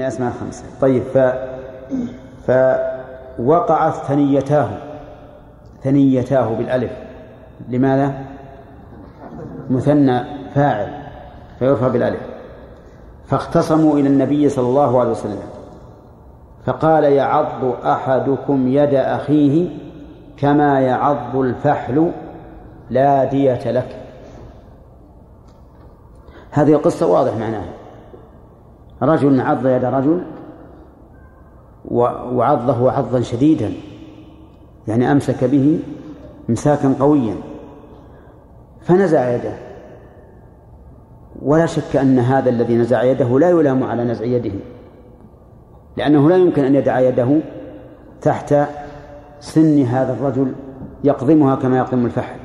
من أسماء الخمسة طيب ف فوقعت ثنيتاه ثنيتاه بالألف. لماذا؟ مثنى فاعل فيرفع بالألف. فاختصموا إلى النبي صلى الله عليه وسلم. فقال يعض أحدكم يد أخيه كما يعض الفحل لا دية لك. هذه القصة واضح معناها. رجل عض يد رجل وعضه عضا شديدا يعني أمسك به امساكا قويا فنزع يده. ولا شك أن هذا الذي نزع يده لا يلام على نزع يده لأنه لا يمكن أن يدع يده تحت سن هذا الرجل يقضمها كما يقضم الفحل.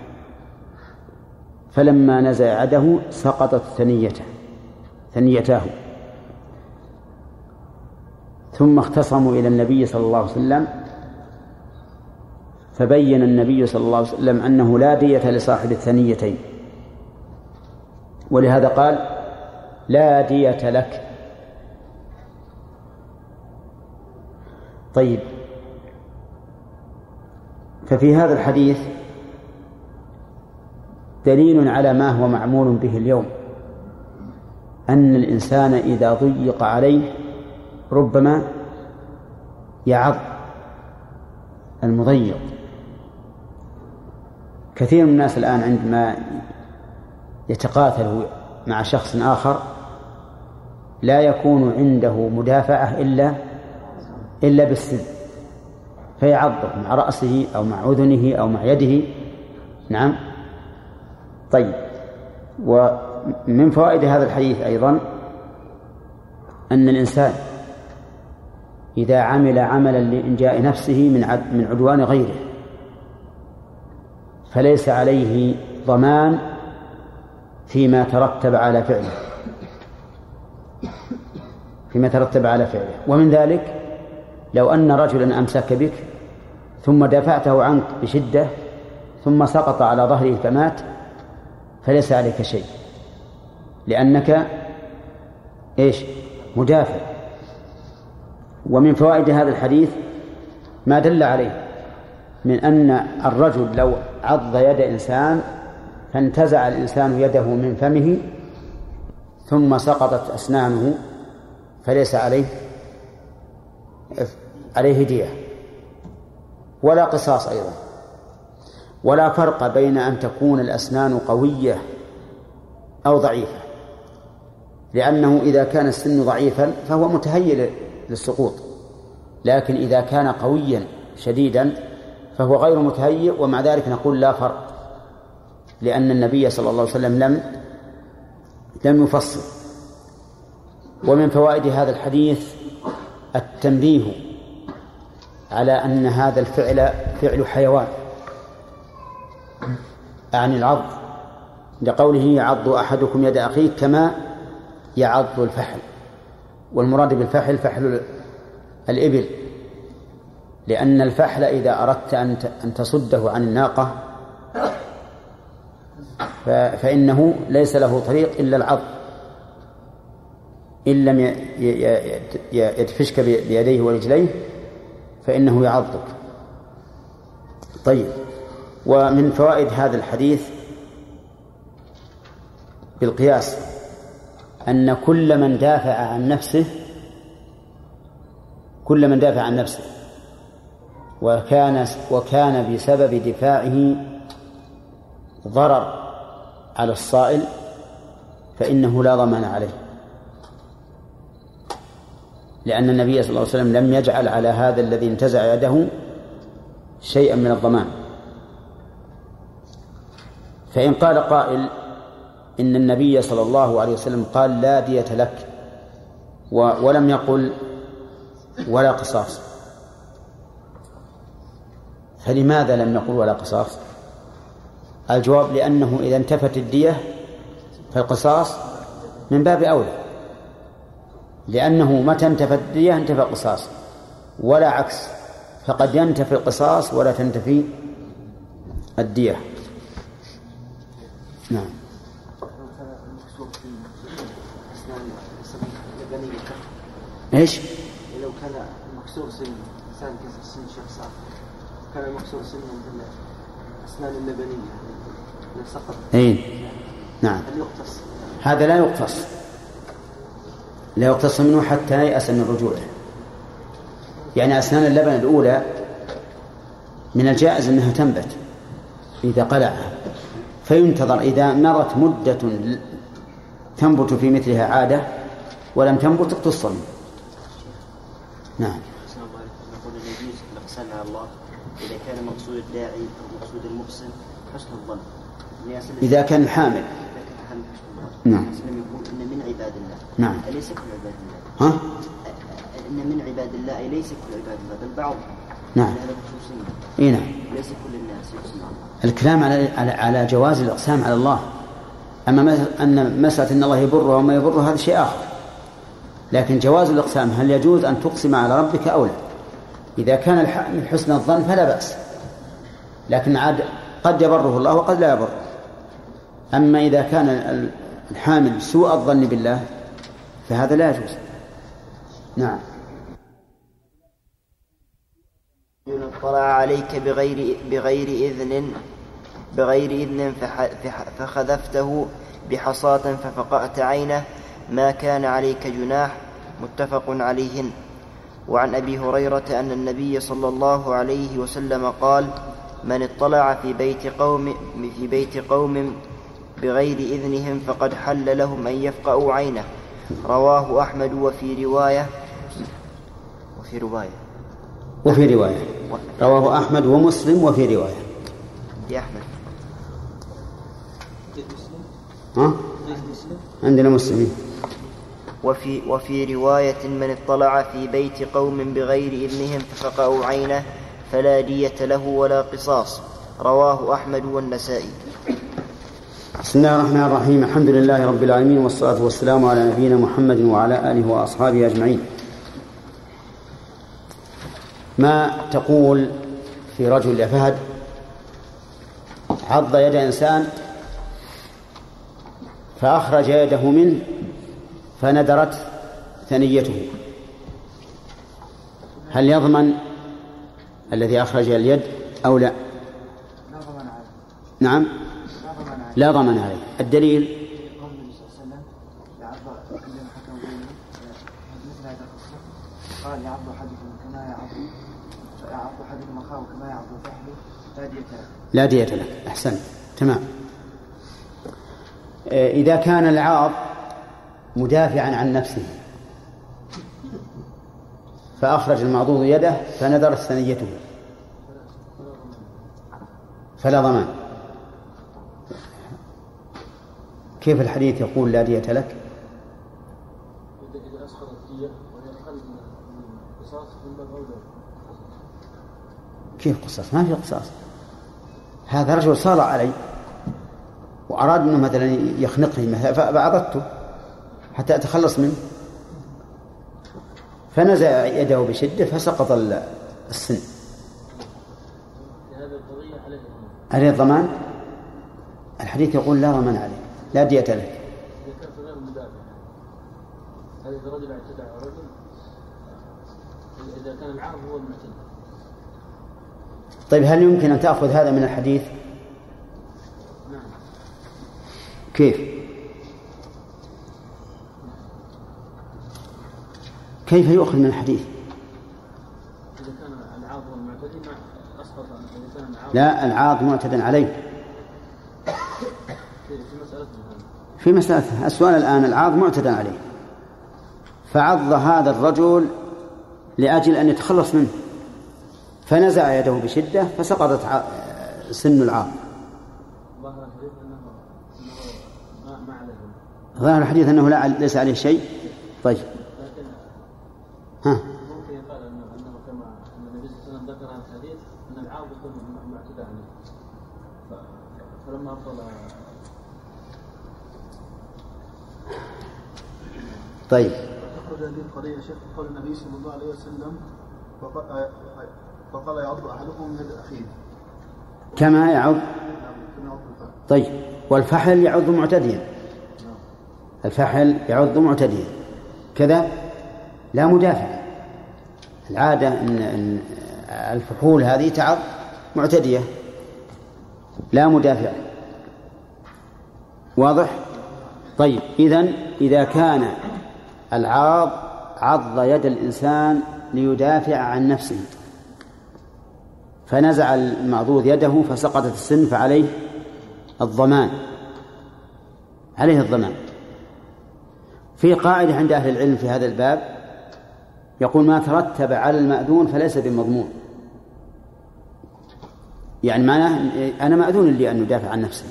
فلما نزع يده سقطت ثنيته ثنيتاه. ثم اختصموا إلى النبي صلى الله عليه وسلم فبين النبي صلى الله عليه وسلم أنه لا دية لصاحب الثنيتين. ولهذا قال لا دية لك. طيب. ففي هذا الحديث دليل على ما هو معمول به اليوم أن الإنسان إذا ضيق عليه ربما يعض المضيق. كثير من الناس الآن عندما يتقاتل مع شخص آخر لا يكون عنده مدافعة إلا إلا بالسن فيعضه مع رأسه أو مع أذنه أو مع يده. نعم. طيب. ومن فوائد هذا الحديث أيضا أن الإنسان إذا عمل عملا لإنجاء نفسه من من عدوان غيره. فليس عليه ضمان فيما ترتب على فعله. فيما ترتب على فعله. ومن ذلك لو أن رجلا أمسك بك ثم دافعته عنك بشدة ثم سقط على ظهره فمات فليس عليك شيء. لأنك إيش؟ مدافع. ومن فوائد هذا الحديث ما دل عليه من أن الرجل لو عض يد إنسان فانتزع الإنسان يده من فمه ثم سقطت أسنانه فليس عليه عليه دية ولا قصاص أيضا. ولا فرق بين أن تكون الأسنان قوية أو ضعيفة. لأنه إذا كان السن ضعيفا فهو متهيئ للسقوط. لكن إذا كان قويا شديدا فهو غير متهيئ ومع ذلك نقول لا فرق لأن النبي صلى الله عليه وسلم لم لم يفصل. ومن فوائد هذا الحديث التنبيه على أن هذا الفعل فعل حيوان عن العض لقوله يعض أحدكم يد أخيه كما يعض الفحل. والمراد بالفحل فحل الإبل. لأن الفحل إذا أردت أن تصده عن الناقة فإنه ليس له طريق إلا العض إن لم يدفشك بيديه ورجليه فإنه يعضك. طيب. ومن فوائد هذا الحديث بالقياس. أن كل من دافع عن نفسه كل من دافع عن نفسه. وكان وكان بسبب دفاعه ضرر على الصائل فإنه لا ضمان عليه. لأن النبي صلى الله عليه وسلم لم يجعل على هذا الذي انتزع يده شيئا من الضمان. فإن قال قائل إن النبي صلى الله عليه وسلم قال لا دية لك ولم يقل ولا قصاص. فلماذا لم يقل ولا قصاص؟ الجواب لأنه إذا انتفت الدية فالقصاص من باب أولى لأنه متى انتفت الدية انتفى القصاص ولا عكس فقد ينتفي القصاص ولا تنتفي الدية. نعم. إيش؟ لو كان مكسور سن إنسان كسر سن شخص كان مكسور سن من الاسنان اللبنية سقط. اي نعم. هل يقتص؟ هذا لا يقتص. لا يقتص منه حتى يأس من رجوعه يعني أسنان اللبن الأولى من الجائز أنها تنبت إذا قلعها. فينتظر إذا مرت مدة تنبت في مثلها عادة ولم تنبت اقتص منه. نعم. نقول يجوز الاقسام على الله. إذا كان مقصود الداعي أو مقصود المحسن حسن الظن. إذا كان الحامل نعم. يقول إن من عباد الله. نعم. أليس كل عباد الله؟ ها؟ إن من عباد الله اي ليس كل عباد الله بل بعض. نعم. إي نعم. ليس كل الناس يقسم الكلام على على على جواز الإقسام على الله. أما أن مسألة إن الله يبره وما يبره هذا شيء آخر. لكن جواز الإقسام هل يجوز أن تقسم على ربك أو لا؟ إذا كان من حسن الظن فلا بأس لكن عاد قد يبره الله وقد لا يبره. أما إذا كان الحامل سوء الظن بالله فهذا لا يجوز. نعم. اطلع عليك بغير بغير إذن بغير إذن فخذفته بحصاة ففقأت عينه ما كان عليك جناح متفق عليهن. وعن أبي هريرة أن النبي صلى الله عليه وسلم قال من اطلع في بيت قوم في بيت قوم بغير إذنهم فقد حل لهم أن يفقأوا عينه رواه أحمد وفي روايه وفي رواية. وفي رواية. رواه أحمد ومسلم وفي رواية. يا أحمد. ها؟ عندنا مسلمين. وفي, وفي رواية من اطلع في بيت قوم بغير إذنهم ففقأوا عينه فلا دية له ولا قصاص. رواه أحمد والنسائي. بسم الله الرحمن الرحيم. الحمد لله رب العالمين والصلاة والسلام على نبينا محمد وعلى آله وأصحابه أجمعين. ما تقول في رجل يا فهد عض يد إنسان فأخرج يده منه فندرت ثنيته. هل يضمن الذي أخرج اليد أو لا؟ نعم. لا ضمن عليه. الدليل؟ قال كما كما لا دية له لا له أحسنت. تمام. إذا كان العاض مدافعا عن نفسه. فأخرج المعضوض يده فنذرت ثنيته فلا ضمان. كيف الحديث يقول لا دية لك؟ كيف قصاص؟ ما في قصاص. هذا رجل صار علي وأراد أنه مثلا يخنقني فأعضدته حتى أتخلص منه. فنزع يده بشدة فسقط السن. عليه الضمان؟ الحديث يقول لا ضمان عليه لا دية له. إذا رجل اعتدى على رجل إذا كان هو المعتدى طيب هل يمكن أن تأخذ هذا من الحديث؟ نعم. كيف؟ كيف يؤخذ من الحديث؟ لا العاض معتد عليه. في مسألة السؤال الآن العاض معتدى عليه. فعض هذا الرجل لأجل أن يتخلص منه. فنزع يده بشدة فسقطت سن العاض ظاهر الحديث أنه لا ليس عليه شيء. طيب. ها. ممكن يقال انه كما ان النبي صلى الله عليه وسلم ذكر هذا الحديث ان العاض يكون معتدى عليه فلما افضل طيب. أخرج هذه القضية شيخ قول النبي صلى الله عليه وسلم فقال يعض أحدكم يد أخيه. كما يعض. طيب. والفحل يعض معتديا. الفحل يعض معتديا. كذا؟ لا مدافع. العادة أن أن الفحول هذه تعض معتدية. لا مدافع. واضح؟ طيب إذن إذا كان العاض عض يد الإنسان ليدافع عن نفسه. فنزع المعضوض يده فسقطت السن فعليه الضمان. عليه الضمان. في قاعدة عند أهل العلم في هذا الباب يقول ما ترتب على المأذون فليس بمضمون. يعني معناه أنا مأذون لي أن أدافع عن نفسي.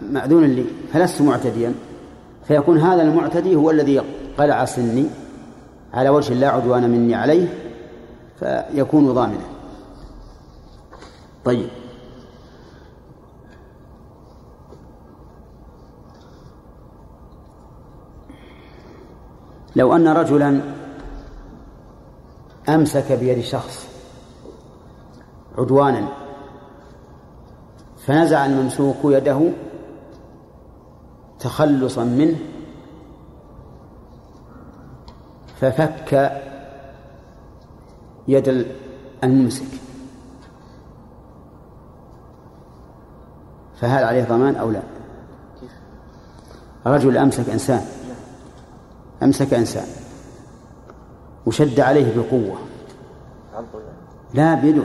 مأذون لي فلست معتديا. فيكون هذا المعتدي هو الذي قلع سني على وجه لا عدوان مني عليه فيكون ضامنا. طيب. لو أن رجلا أمسك بيد شخص عدوانا فنزع الممسوك يده تخلصا منه ففك يد الممسك. فهل عليه ضمان أو لا؟ رجل أمسك إنسان. أمسك إنسان وشد عليه بقوة. لا بيده.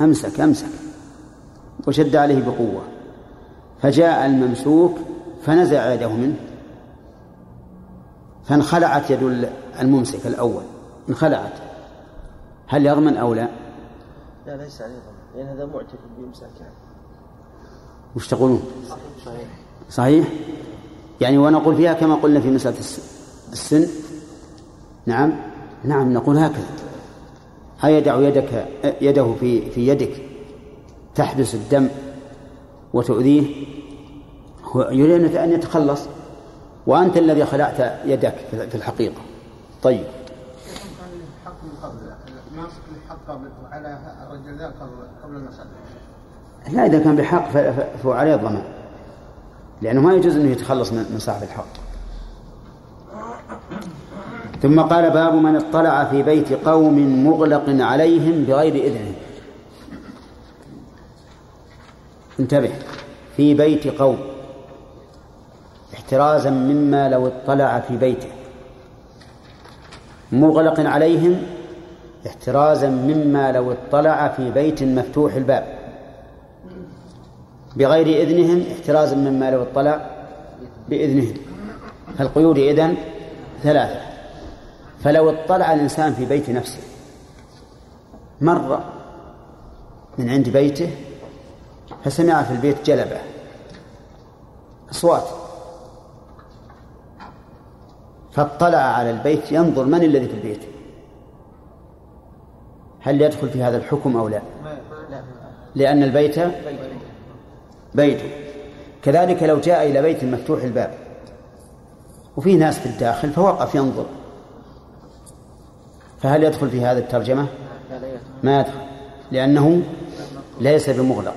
أمسك أمسك. وشد عليه بقوة. فجاء الممسوك فنزع يده منه. فانخلعت يد الممسك الأول. انخلعت. هل يضمن أو لا؟ لا ليس عليه ضمان لأن هذا معتد بإمساكه وش تقولون؟ صحيح. صحيح؟ يعني ونقول فيها كما قلنا في مسألة السن؟ نعم. نعم نقول هكذا. أيدع يدك يده في في يدك تحبس الدم وتؤذيه؟ هو يريد أن يتخلص. وأنت الذي خلعت يدك في الحقيقة. طيب. الرجل قبل قبل المسألة لا إذا كان بحق فهو عليه الضمان. لأنه ما يجوز أنه يتخلص من صاحب الحق. ثم قال باب من اطلع في بيت قوم مغلق عليهم بغير إذنهم انتبه. في بيت قوم. احترازا مما لو اطلع في بيته. مغلق عليهم. احترازا مما لو اطلع في بيت مفتوح الباب. بغير إذنهم. احترازا مما لو اطلع بإذنهم. فالقيود إذن؟ ثلاثة. فلو اطلع الإنسان في بيت نفسه مر من عند بيته فسمع في البيت جلبة أصوات. فاطلع على البيت ينظر من الذي في البيت. هل يدخل في هذا الحكم أو لا؟ لأن البيت بيته. كذلك لو جاء إلى بيت مفتوح الباب وفيه ناس في الداخل فوقف ينظر. فهل يدخل في هذه الترجمة؟ ما يدخل لأنه ليس بمغلق.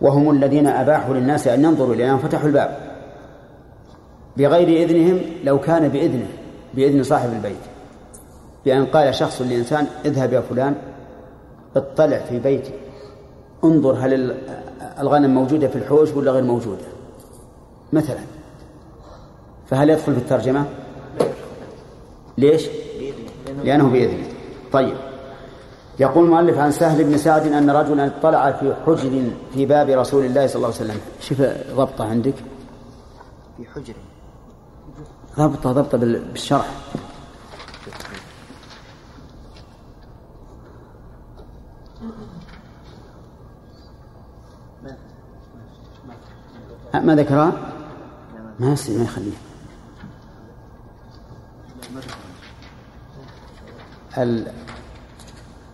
وهم الذين أباحوا للناس أن ينظروا لأنهم فتحوا الباب. بغير إذنهم لو كان بإذنه بإذن صاحب البيت. بأن قال شخص لإنسان اذهب يا فلان اطلع في بيتي. انظر هل الغنم موجودة في الحوش ولا غير موجودة. مثلا. فهل يدخل في الترجمة؟ ليش؟ لأنه بإذنه. طيب. يقول المؤلف عن سهل بن سعد أن رجلا اطلع في حجر في باب رسول الله صلى الله عليه وسلم. شوف ضبطة عندك. في حجر. ضبطة ضبطة بالشرح. ما ذكرها؟ ما ما يخليه ال...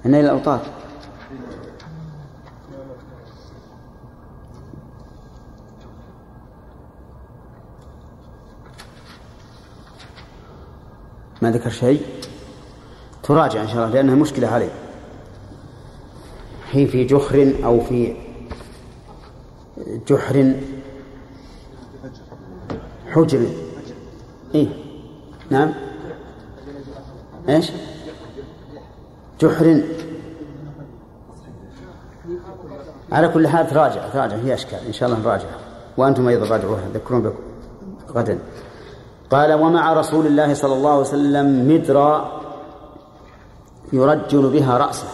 نيل الأوطار ما ذكر شيء؟ تراجع إن شاء الله لأنها مشكلة عليه هي في جحر أو في جحر حجر. إيه. نعم. إيش؟ جحر على كل حال تراجع تراجع هي أشكال. إن شاء الله نراجع. وأنتم أيضا راجعوها تذكرون بكم غدا. قال ومع رسول الله صلى الله عليه وسلم مدرى يرجل بها رأسه.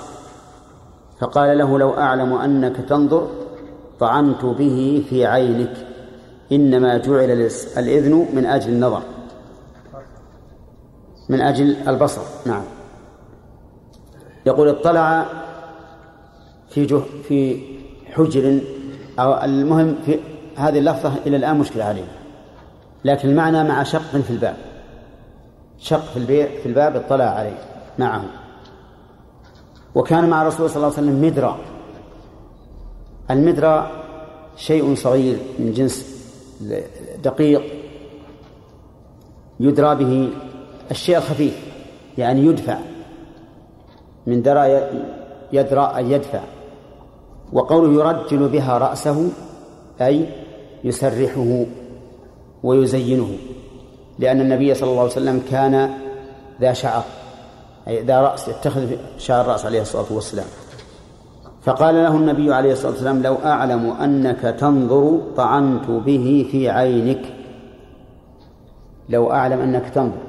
فقال له لو أعلم أنك تنظر طعنت به في عينك. إنما جعل الإذن من أجل النظر من أجل البصر. نعم. يقول اطلع في جه في حجر أو المهم في هذه اللفظة إلى الآن مشكلة علينا. لكن المعنى مع شق في الباب. شق في البيع في الباب اطلع عليه معه. وكان مع الرسول صلى الله عليه وسلم مدرى المدرى شيء صغير من جنس دقيق يدرى به. الشيء الخفيف يعني يدفع. من درى يدرى أن يدفع. وقوله يرجل بها رأسه أي يسرحه ويزينه. لأن النبي صلى الله عليه وسلم كان ذا شعر أي ذا رأس يتخذ شعر الرأس عليه الصلاة والسلام. فقال له النبي عليه الصلاة والسلام لو أعلم أنك تنظر طعنت به في عينك. لو أعلم أنك تنظر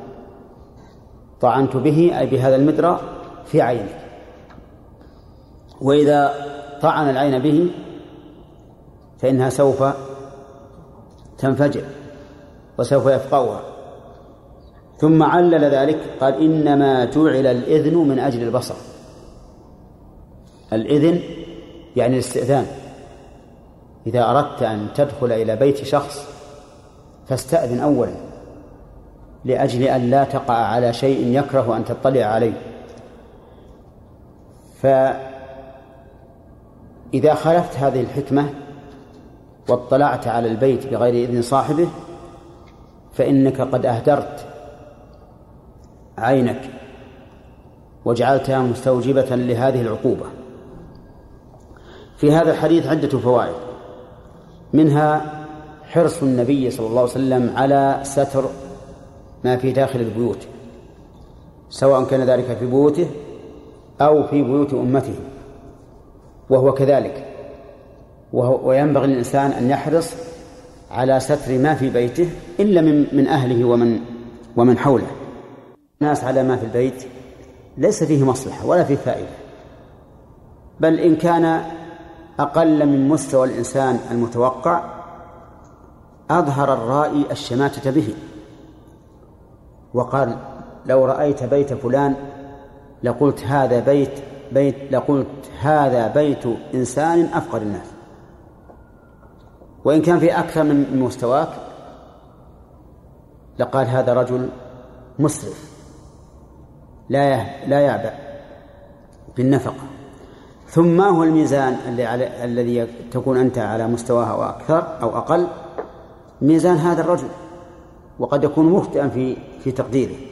طعنت به أي بهذا المدرى في عينك. وإذا طعن العين به فإنها سوف تنفجر وسوف يفقأها ثم علل ذلك قال إنما جعل الإذن من أجل البصر. الإذن يعني الاستئذان. إذا أردت أن تدخل إلى بيت شخص فاستأذن أولا لأجل أن لا تقع على شيء يكره أن تطلع عليه. فإذا خالفت هذه الحكمة واطلعت على البيت بغير إذن صاحبه فإنك قد أهدرت عينك وجعلتها مستوجبة لهذه العقوبة. في هذا الحديث عدة فوائد منها حرص النبي صلى الله عليه وسلم على ستر ما في داخل البيوت سواء كان ذلك في بيوته أو في بيوت أمته وهو كذلك. وهو وينبغي للإنسان أن يحرص على ستر ما في بيته إلا من من أهله ومن ومن حوله. الناس على ما في البيت ليس فيه مصلحة ولا فيه فائدة بل إن كان أقل من مستوى الإنسان المتوقع أظهر الرائي الشماتة به وقال لو رأيت بيت فلان لقلت هذا بيت بيت لقلت هذا بيت إنسان أفقر الناس. وإن كان في أكثر من مستواك لقال هذا رجل مسرف لا لا يعبأ بالنفقة. ثم ما هو الميزان اللي على الذي تكون أنت على مستواه أو أكثر أو أقل؟ ميزان هذا الرجل وقد يكون مخطئا في في تقديره.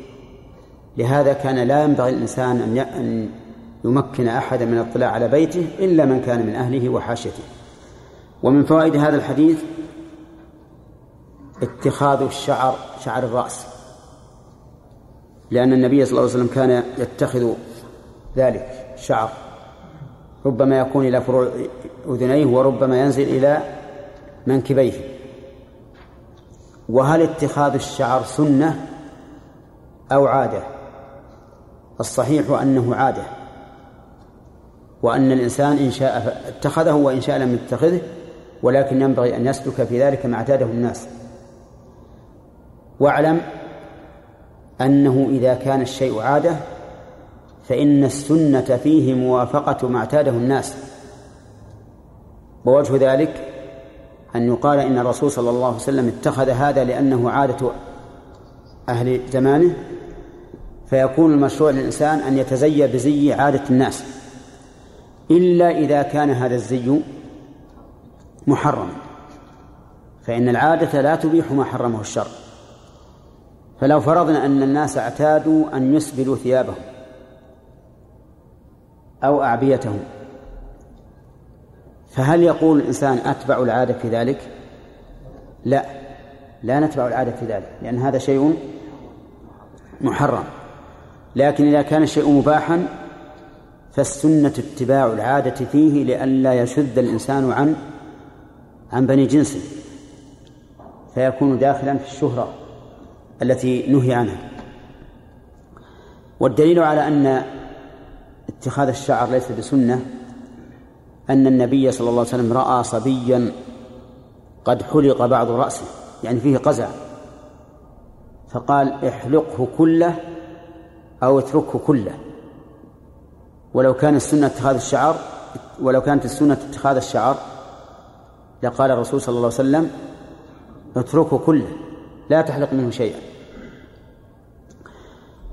لهذا كان لا ينبغي الإنسان أن يمكن أحدا من الاطلاع على بيته إلا من كان من أهله وحاشيته ومن فوائد هذا الحديث اتخاذ الشعر شعر الرأس. لأن النبي صلى الله عليه وسلم كان يتخذ ذلك شعر ربما يكون إلى فروع أذنيه وربما ينزل إلى منكبيه. وهل اتخاذ الشعر سنة أو عادة؟ الصحيح أنه عادة وأن الإنسان إن شاء اتخذه وإن شاء لم يتخذه ولكن ينبغي أن يسلك في ذلك ما اعتاده الناس. واعلم أنه إذا كان الشيء عادة فإن السنة فيه موافقة ما اعتاده الناس. ووجه ذلك أن يقال إن الرسول صلى الله عليه وسلم اتخذ هذا لأنه عادة أهل زمانه فيكون المشروع للإنسان أن يتزي بزي عادة الناس إلا إذا كان هذا الزي محرما فإن العادة لا تبيح ما حرمه الشرع فلو فرضنا أن الناس اعتادوا أن يسبلوا ثيابهم أو أعبيتهم فهل يقول الإنسان أتبع العادة في ذلك؟ لا لا نتبع العادة في ذلك لأن هذا شيء محرم لكن إذا كان الشيء مباحا فالسنة اتباع العادة فيه لئلا يشذ الإنسان عن عن بني جنسه فيكون داخلا في الشهرة التي نهي عنها. والدليل على أن اتخاذ الشعر ليس بسنة أن النبي صلى الله عليه وسلم رأى صبيا قد حلق بعض رأسه يعني فيه قزع فقال احلقه كله أو اتركه كله. ولو كان السنة اتخاذ الشعر ولو كانت السنة اتخاذ الشعر لقال الرسول صلى الله عليه وسلم اتركه كله لا تحلق منه شيئا.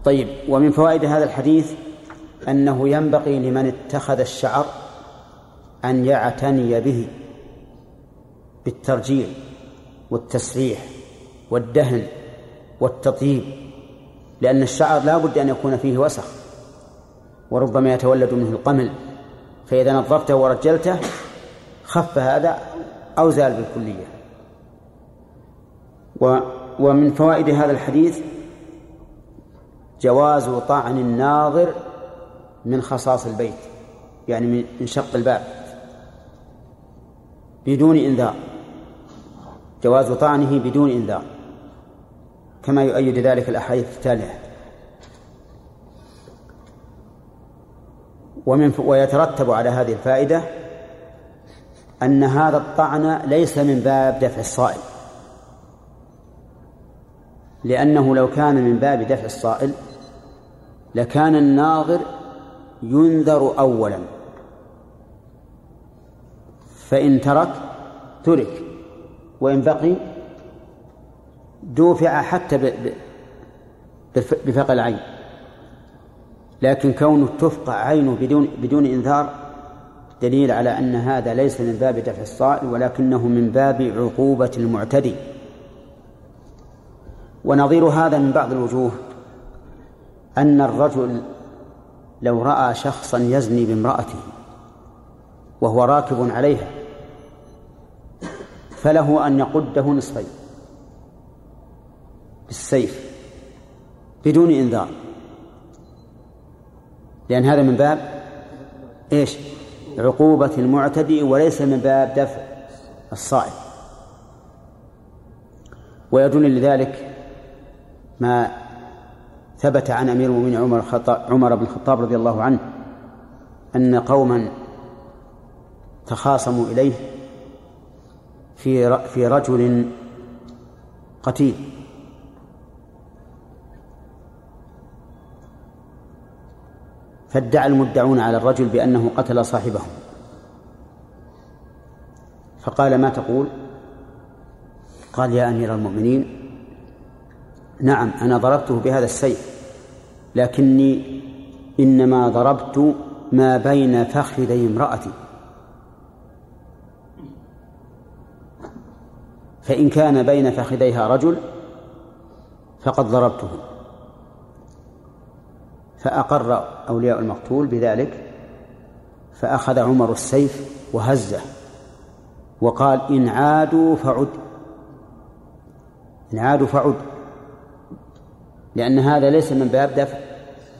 طيب ومن فوائد هذا الحديث أنه ينبغي لمن اتخذ الشعر أن يعتني به بالترجيل والتسريح والدهن والتطيب لأن الشعر لا بد أن يكون فيه وسخ وربما يتولد منه القمل فإذا نظفته ورجلته خف هذا أو زال بالكلية ومن فوائد هذا الحديث جواز طعن الناظر من خصاص البيت يعني من شق الباب بدون إنذار. جواز طعنه بدون إنذار. كما يؤيد ذلك الأحاديث التالية. ومن ويترتب على هذه الفائدة أن هذا الطعن ليس من باب دفع الصائل. لأنه لو كان من باب دفع الصائل لكان الناظر ينذر أولا. فإن ترك ترك. وإن بقي دوفع حتى بفقع العين. لكن كونه تفقع عينه بدون بدون إنذار دليل على أن هذا ليس من باب دفع الصائل ولكنه من باب عقوبة المعتدي. ونظير هذا من بعض الوجوه أن الرجل لو رأى شخصا يزني بامرأته وهو راكب عليها فله أن يقده نصفين. بالسيف بدون إنذار. لأن هذا من باب إيش؟ عقوبة المعتدي وليس من باب دفع الصائل ويدل لذلك ما ثبت عن أمير المؤمنين عمر عمر بن الخطاب رضي الله عنه أن قوما تخاصموا إليه في في رجل قتيل. فادعى المدعون على الرجل بأنه قتل صاحبه فقال ما تقول؟ قال يا أمير المؤمنين نعم أنا ضربته بهذا السيف لكني إنما ضربت ما بين فخذي امرأتي. فإن كان بين فخذيها رجل فقد ضربته. فأقر أولياء المقتول بذلك فأخذ عمر السيف وهزه وقال إن عادوا فعد إن عادوا فعد. لأن هذا ليس من باب دفع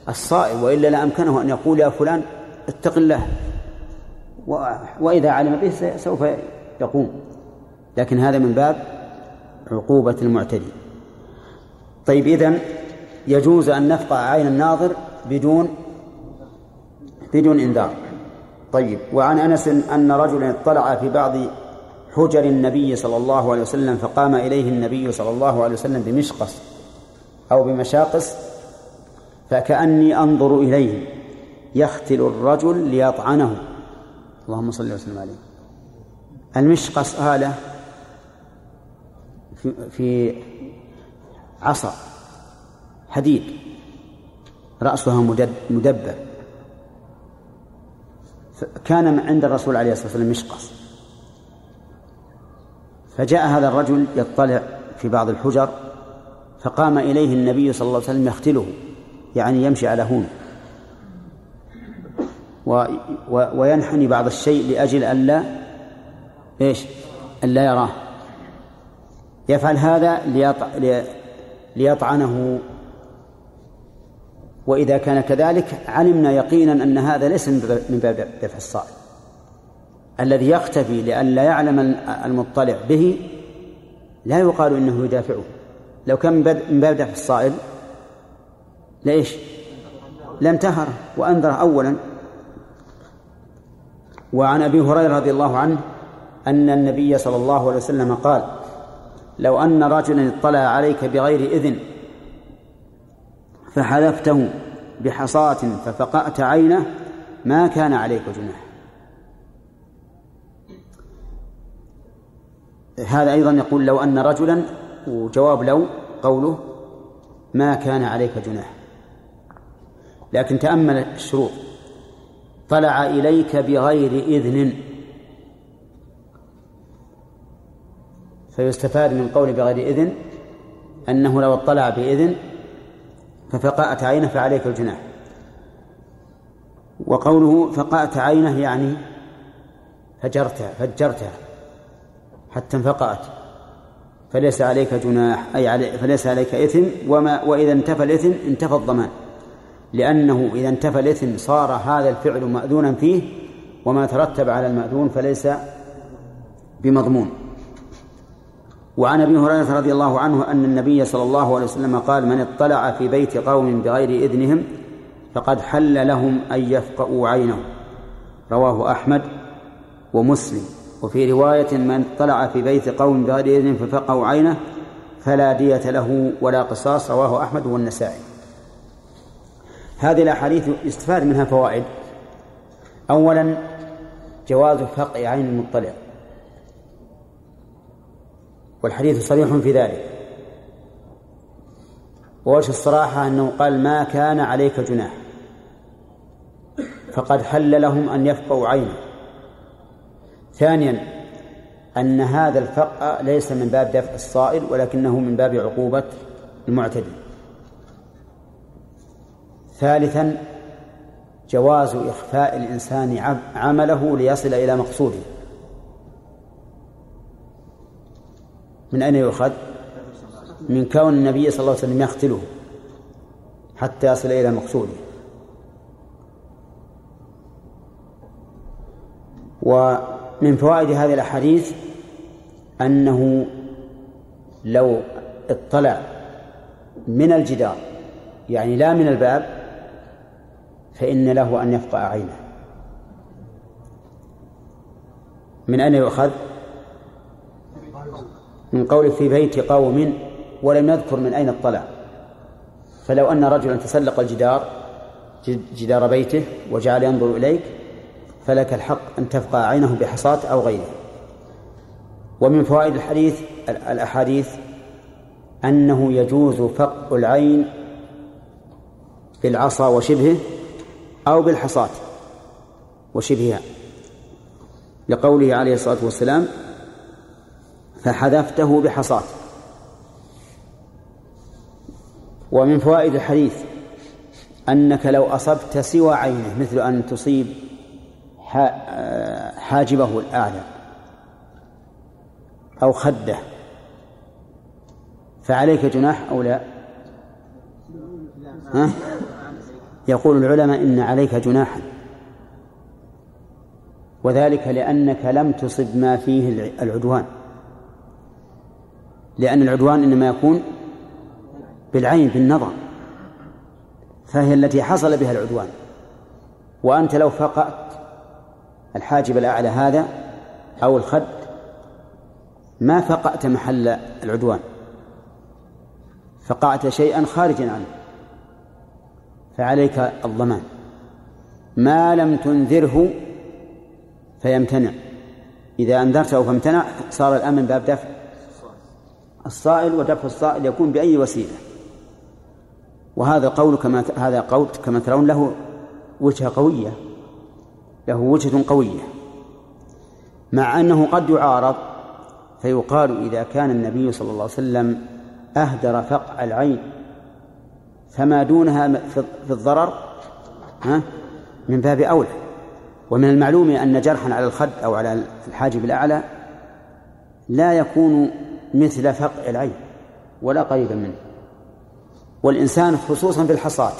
الصائم وإلا لأمكنه أن يقول يا فلان اتق الله وإذا علم به سوف يقوم. لكن هذا من باب عقوبة المعتدي. طيب إذن يجوز أن نفقع عين الناظر بدون بدون إنذار. طيب وعن أنس أن رجلا اطلع في بعض حجر النبي صلى الله عليه وسلم فقام إليه النبي صلى الله عليه وسلم بمشقص أو بمشاقص فكأني أنظر إليه يختل الرجل ليطعنه. اللهم صل وسلم عليه. المشقص آلة في, في عصا حديد. رأسها مدبب كان عند الرسول عليه الصلاة والسلام مشقص فجاء هذا الرجل يطلع في بعض الحجر فقام إليه النبي صلى الله عليه وسلم يختله يعني يمشي على هون. و و وينحني بعض الشيء لأجل ألا إيش؟ ألا يراه. يفعل هذا ليطعنه. وإذا كان كذلك علمنا يقينا أن هذا ليس من باب دفع الصائل الذي يختفي لئلا يعلم المطلع به لا يقال إنه يدافعه. لو كان من باب دفع الصائل ليش لانتهر وأنذر أولا. وعن أبي هريرة رضي الله عنه أن النبي صلى الله عليه وسلم قال لو أن رجلا اطلع عليك بغير إذن فحذفته بحصاة ففقأت عينه ما كان عليك جناح. هذا أيضا يقول لو أن رجلا وجواب لو قوله ما كان عليك جناح. لكن تأمل الشروط. طلع إليك بغير إذن. فيستفاد من قول بغير إذن أنه لو اطلع بإذن ففقأت عينه فعليك الجناح. وقوله فقأت عينه يعني فجرتها فجرتها حتى انفقأت. فليس عليك جناح أي علي فليس عليك إثم وما وإذا انتفى الإثم انتفى الضمان. لأنه إذا انتفى الإثم صار هذا الفعل مأذونا فيه وما ترتب على المأذون فليس بمضمون. وعن أبي هريرة رضي الله عنه أن النبي صلى الله عليه وسلم قال من اطلع في بيت قوم بغير إذنهم فقد حل لهم أن يفقؤوا عينه. رواه أحمد ومسلم. وفي رواية من اطلع في بيت قوم بغير اذن ففقأوا عينه فلا دية له ولا قصاص. رواه أحمد والنسائي. هذه الأحاديث يستفاد منها فوائد. اولا جواز فقع عين المطلع والحديث صريح في ذلك. ووجه الصراحة أنه قال ما كان عليك جناح. فقد حل لهم أن يفقوا عينه. ثانيا أن هذا الفقع ليس من باب دفع الصائل ولكنه من باب عقوبة المعتدي. ثالثا جواز إخفاء الإنسان عمله ليصل إلى مقصوده. من أين يؤخذ؟ من كون النبي صلى الله عليه وسلم يقتله حتى يصل إلى مقصوده ومن فوائد هذه الأحاديث أنه لو اطلع من الجدار يعني لا من الباب فإن له أن يفقع عينه من أين يؤخذ؟ من قول في بيت قوم ولم يذكر من أين اطلع. فلو أن رجلا تسلق الجدار جدار بيته وجعل ينظر إليك فلك الحق أن تفقع عينه بحصاة أو غيره. ومن فوائد الحديث الأحاديث أنه يجوز فق العين بالعصا وشبهه أو بالحصاة وشبهها. لقوله عليه الصلاة والسلام فحذفته بحصاة ومن فوائد الحديث أنك لو أصبت سوى عينه مثل أن تصيب حاجبه الأعلى أو خده. فعليك جناح أو لا؟ ها؟ يقول العلماء إن عليك جناحا. وذلك لأنك لم تصب ما فيه العدوان. لأن العدوان إنما يكون بالعين بالنظر. فهي التي حصل بها العدوان. وأنت لو فقأت الحاجب الأعلى هذا أو الخد ما فقأت محل العدوان. فقعت شيئا خارجا عنه. فعليك الضمان. ما لم تنذره فيمتنع. إذا أنذرته فامتنع صار الآن من باب دفع. الصائل ودفع الصائل يكون بأي وسيلة. وهذا قول كما هذا قول كما ترون له وجهة قوية. له وجهة قوية. مع أنه قد يعارض فيقال إذا كان النبي صلى الله عليه وسلم أهدر فقع العين فما دونها في الضرر ها من باب أولى. ومن المعلوم أن جرحا على الخد أو على الحاجب الأعلى لا يكون مثل فقع العين ولا قريبا منه. والإنسان خصوصا في الحصاة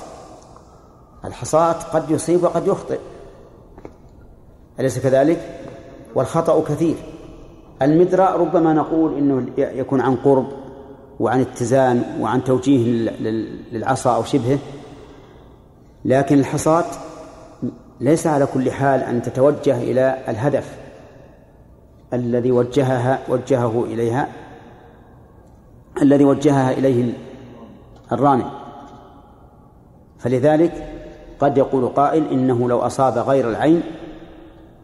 الحصاة قد يصيب وقد يخطئ. أليس كذلك؟ والخطأ كثير. المدرأ ربما نقول إنه يكون عن قرب وعن اتزان وعن توجيه للعصا أو شبهه. لكن الحصاة ليس على كل حال أن تتوجه إلى الهدف الذي وجهها وجهه إليها. الذي وجهها إليه الرامي فلذلك قد يقول قائل إنه لو أصاب غير العين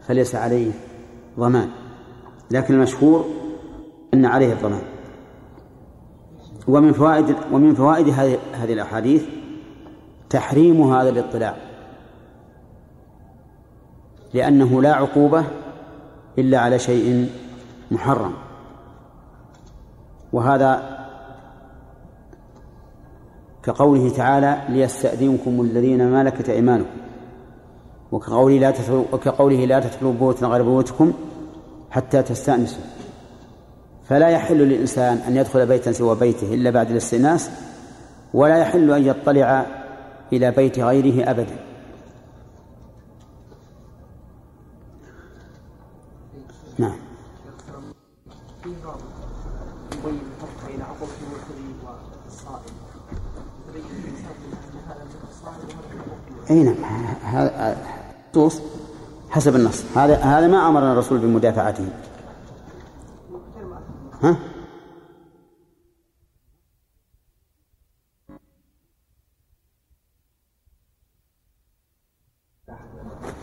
فليس عليه ضمان. لكن المشهور أن عليه الضمان. ومن فوائد ومن فوائد هذه الأحاديث تحريم هذا الاطلاع. لأنه لا عقوبة إلا على شيء محرم. وهذا كقوله تعالى ليستأذنكم الذين ملكت أيمانكم وكقوله لا تدخلوا وكقوله لا تدخلوا بيوتا غير بيوتكم حتى تستأنسوا. فلا يحل للإنسان أن يدخل بيتا سوى بيته إلا بعد الاستئناس ولا يحل أن يطلع إلى بيت غيره أبدا. نعم. أي نعم. هذا حسب النص. هذا هذا ما أمرنا الرسول بمدافعته. ها؟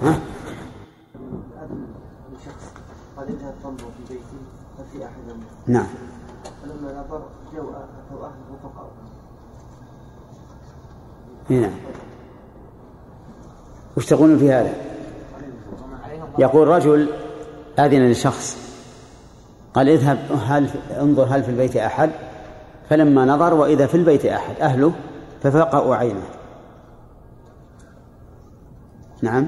ها؟ قد في ففي احد نعم. فلما نظر اتوا اهله فقالوا نعم. وش تقولون في هذا؟ يقول رجل أذن لشخص قال اذهب هل انظر هل في البيت أحد؟ فلما نظر وإذا في البيت أحد أهله ففقأوا عينه نعم.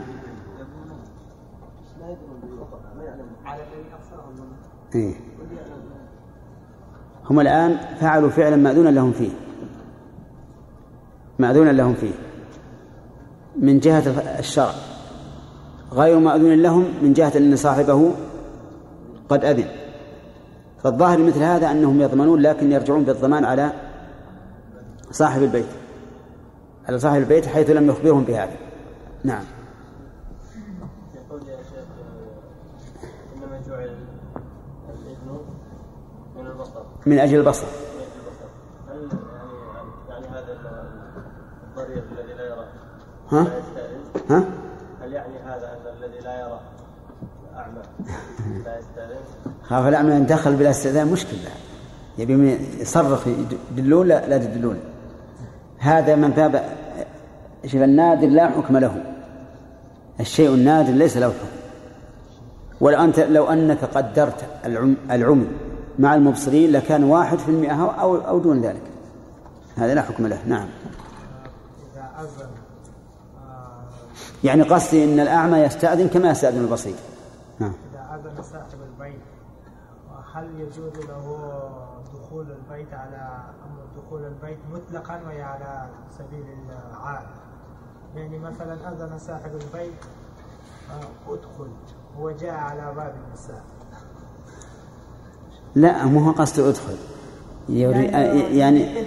إيه. هم الآن فعلوا فعلا مأذونا لهم فيه. مأذونا لهم فيه. من جهة الشرع. غير مأذون لهم من جهة أن صاحبه قد أذن. فالظاهر مثل هذا أنهم يضمنون لكن يرجعون بالضمان على صاحب البيت. على صاحب البيت حيث لم يخبرهم بهذا. نعم. يقول يا شيخ إنما جعل الإذن من البصر. من أجل البصر هل يعني يعني هذا الضرير الذي لا يرى ها؟ ها؟ هل يعني هذا أن الذي لا يرى أعمى لا يستأذن؟ خاف الأعمى أن دخل بلا استئذان مشكلة. يبي يصرخ يدلون؟ لا, لا تدلون. هذا من باب شوف النادر لا حكم له. الشيء النادر ليس له حكم. ولو أنت لو أنك قدرت العم العمي مع المبصرين لكان واحد في المئة أو أو دون ذلك. هذا لا حكم له. نعم إذا أذن يعني قصدي أن الأعمى يستأذن كما يستأذن البصير. نعم إذا أذن صاحب البيت هل يجوز له دخول البيت على دخول البيت مطلقا وهي على سبيل العادة؟ يعني مثلا أذن صاحب البيت آه، أدخل هو جاء على باب النساء. لا مو هو قصده أدخل. يعني, يعني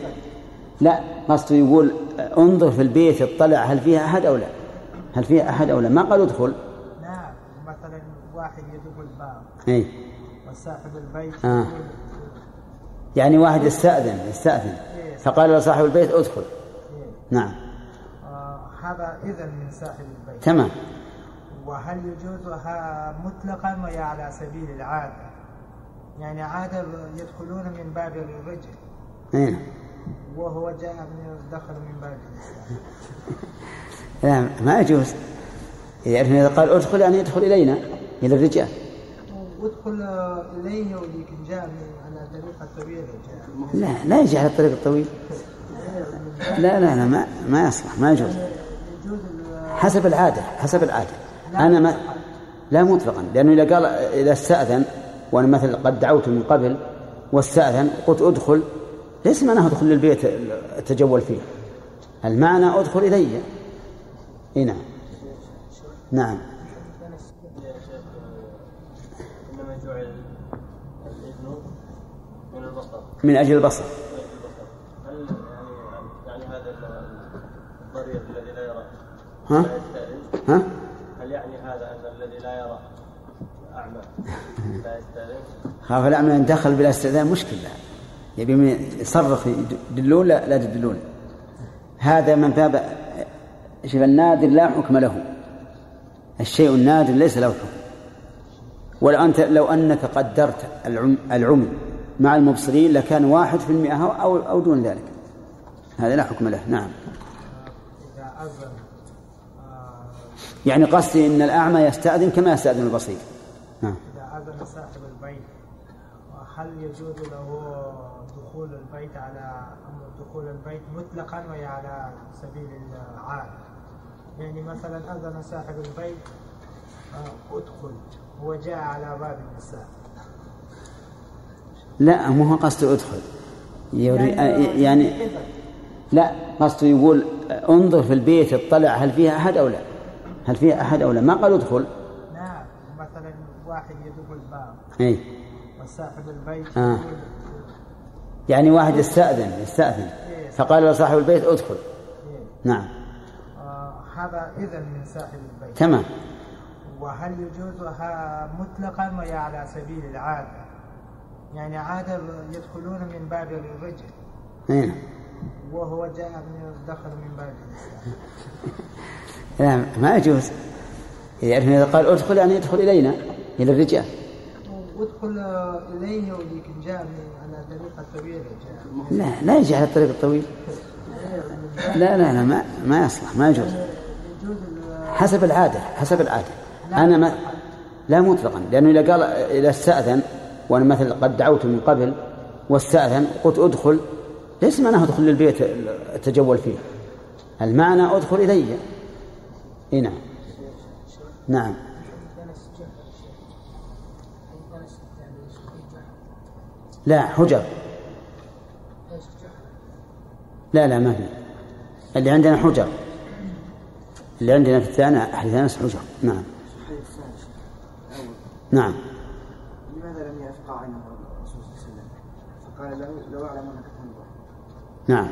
لا قصده يقول انظر في البيت اطلع هل فيها أحد أو لا. هل فيها أحد أو لا؟ ما قال ادخل. نعم مثلا واحد يدق الباب. اي وصاحب البيت آه. يعني واحد يستأذن يستأذن. إيه. فقال لصاحب البيت ادخل. إيه. نعم. آه هذا إذن من صاحب البيت. تمام. وهل يجوزها مطلقا وهي على سبيل العادة؟ يعني عادة يدخلون من باب الرجل. إيه. وهو جاء من دخل من باب لا ما يجوز. يعني إذا قال ادخل يعني ادخل إلينا إلى الرجال. ادخل إليه ولكن جاء على الطريق الطويل لا لا يجي على الطريق الطويل لا لا لا ما ما يصلح ما يجوز. حسب العادة حسب العادة. أنا ما لا مطلقا. لأنه إذا قال إذا استأذن وأنا مثلا قد دعوت من قبل واستأذن قلت ادخل ليس معناه ادخل للبيت أتجول فيه. المعنى ادخل إلي. إي نعم. نعم. من أجل البصر. ها؟ ها؟ هل يعني هذا ان الذي لا يرى اعمى لا يستأذن خاف الأعمى أن دخل بلا استئذان مشكلة. يبي يصرخ يدلون؟ لا لا تدلون. هذا من باب شوف النادر لا حكم له. الشيء النادر ليس له حكم. ولو أنت لو أنك قدرت العم العمي مع المبصرين لكان واحد في المئة أو أو دون ذلك. هذا لا حكم له. نعم. يعني قصدي أن الأعمى يستأذن كما يستأذن البصير. نعم. إذا أذن صاحب البيت هل يجوز له دخول البيت على دخول البيت مطلقا وهي على سبيل العادة؟ يعني مثلا أذن صاحب البيت آه، أدخل. هو جاء على باب النساء. لا مو هو قصده أدخل. يعني- يعني لا قصده يقول انظر في البيت اطلع هل فيها أحد أو لا؟ هل فيها أحد أو لا؟ ما قال أدخل. نعم مثلا واحد يدق الباب. إي. وصاحب البيت آه. يعني واحد يستأذن يستأذن. فقال له صاحب البيت أدخل. إيه، نعم. آه، هذا إذن من صاحب البيت. تمام. وهل يجوزها مطلقا وهي على سبيل العادة؟ يعني عادة يدخلون من باب الرجل. نعم وهو جاء من دخل من باب النساء لا ما يجوز. يعني إذا قال ادخل يعني ادخل إلينا إلى الرجال. وادخل إليه ولكن جاء على طريقة طويلة لا لا يجي على الطريق الطويل. لا لا لا ما ما يصلح ما يجوز. حسب العادة حسب العادة. أنا ما لا مطلقا لأنه إذا قال إذا استأذن وأنا مثلا قد دعوت من قبل واستأذن قلت ادخل ليس معناه أدخل للبيت أتجول فيه. المعنى ادخل إلي. إي نعم. نعم. لا حجر. لا لا ما في. اللي عندنا حجر. اللي عندنا في الثاني أحد ناس حجر نعم. نعم. لماذا لم يفقع عنه الرسول صلى الله عليه وسلم؟ فقال له لو اعلم انك تنظر. نعم.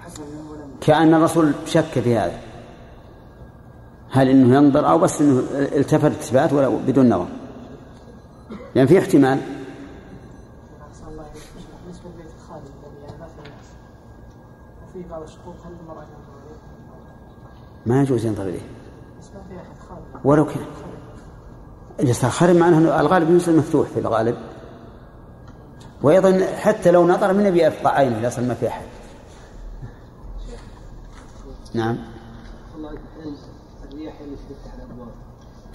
حسن كأن الرسول شك في هذا. هل إنه ينظر أو بس إنه التفت التفات ولا بدون نظر؟ لأن في احتمال. بالنسبة لبيت الخالي الذي يعني ما في ناس وفي بعض الشقوق هل المرأة تنظر إليه؟ ما يجوز ينظر في خالي ولو كان. إذا صار خارج معناه أنه الغالب يصير مفتوح في الغالب. وأيضا حتى لو نظر من يبي يفقع عينه صار ما في أحد. نعم. الرياح هي اللي تفتح الأبواب.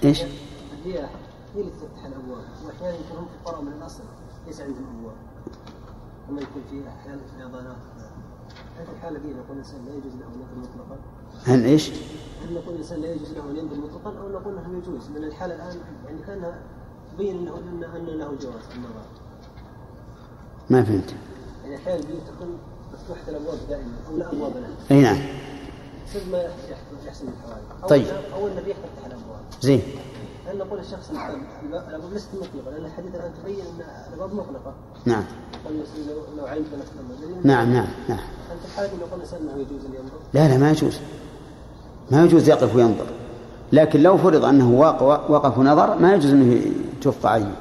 إيش؟ الرياح هي اللي تفتح الأبواب. واحيانا يكون هم فقراء من الاصل ليس عندهم أبواب. أما يكون في أحيانا فيضانات هذه الحاله دي نقول الإنسان لا يجوز له أن ينظر مطلقا. هل إيش؟ هل نقول الإنسان لا يجوز له أن ينظر مطلقا أو نقول أنه يجوز؟ لأن الحالة الآن يعني كانها تبين انه ان له جواز النظر ما فهمت. يعني أحيانا البيوت تكون مفتوحة الأبواب دائما أو لا أبواب لها أي نعم. يصير ما يحصل- من الحوادث. طيب. أو ان الريح تفتح الأبواب. زين. هل نقول الشخص الابواب ليست مطلقه لأن الحديث الآن تبين إن الابواب مغلقه نعم. لو- لو علمت نعم نعم نعم. الحاله نقول الإنسان أنه يجوز أن ينظر؟ لا لا ما يجوز. ما يجوز يقف وينظر. لكن لو فرض واق- وقف ونظر ما يجوز أنه تفقع عينه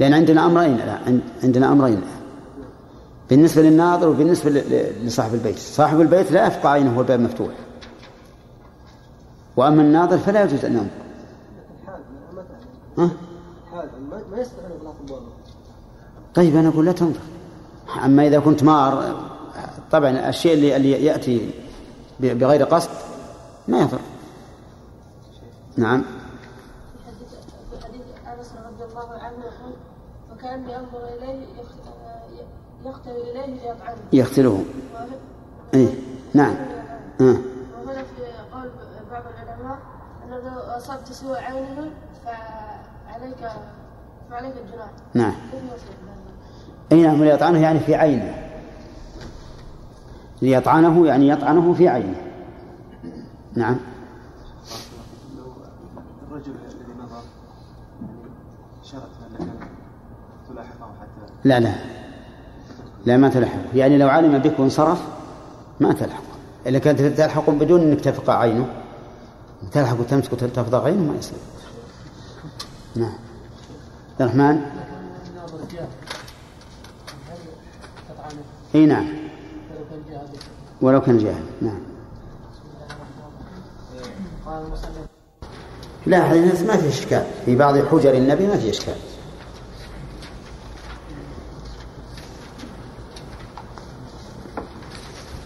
لأن عندنا أمرين لا عند- عندنا أمرين بالنسبة للناظر ل- لصاحب البيت. صاحب البيت لا يفقع عينه والباب مفتوح. وأما الناظر فلا يجوز أن ينظر لكن حال ما ما تعلم ها؟ ما, طيب أنا أقول لا تنظر. أما إذا كنت مار طبعا الشيء اللي, اللي يأتي ب- بغير قصد ما يضر نعم. فكاني انظر اليه يقتل اليه ليطعنه يغسله وه- أي نعم. وهنا في قول بعض العلماء أنه لو اصبت سوى عينه فعليك فعليك الجناح. نعم؟ أي نعم ليطعنه يعني في عينه. ليطعنه يعني يطعنه في عينه. نعم. الرجل الذي نظر يعني شرط تلاحقه حتى لا لا. لا ما تلحق يعني لو علم بك وانصرف ما تلحق إذا كانت تلحق بدون أنك تفقع عينه. تلحق وتمسك وتفضغ عينه ما يصير. نعم. عبد الرحمن؟ إي نعم. ولو كان جاهل. نعم. لا هذه ما في إشكال. في بعض حجر النبي ما في إشكال.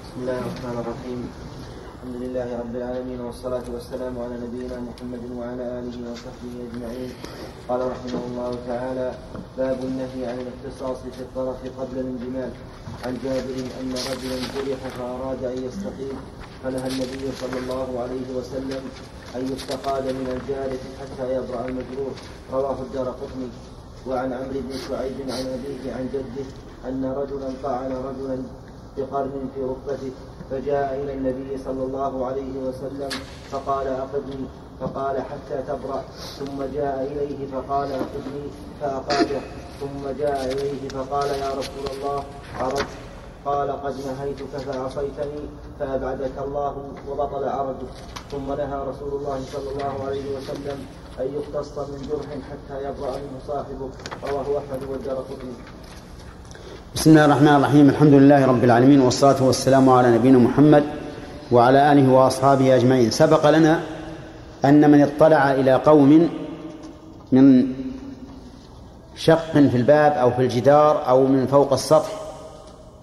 بسم الله الرحمن الرحيم. الحمد لله رب العالمين والصلاة والسلام على نبينا محمد وعلى آله وصحبه أجمعين. قال رحمه الله تعالى باب النهي عن الاختصاص في الطرف قبل الانجمال. عن جابر أن رجلا جرح فأراد أن يستقيم فنهى النبي صلى الله عليه وسلم أن يستقاد من الجارح حتى يبرأ المجروح رواه الدار قطني. وعن عمرو بن شعيب عن أبيه عن جده أن رجلا طعن رجلا بقرن في ركبته فجاء إلى النبي صلى الله عليه وسلم فقال أقدني فقال حتى تبرأ. ثم جاء إليه فقال أقدني فأقاده ثم جاء إليه فقال يا رسول الله عرجت قال قد نهيتك فعصيتني فأبعدك الله وبطل عرجك ثم نهى رسول الله صلى الله عليه وسلم أن يقتص من جرح حتى يبرأ منه صاحبه. رواه أحمد والدارقطني بسم الله الرحمن الرحيم. الحمد لله رب العالمين والصلاة والسلام على نبينا محمد وعلى آله وأصحابه أجمعين. سبق لنا أن من اطلع إلى قوم من شق في الباب أو في الجدار أو من فوق السطح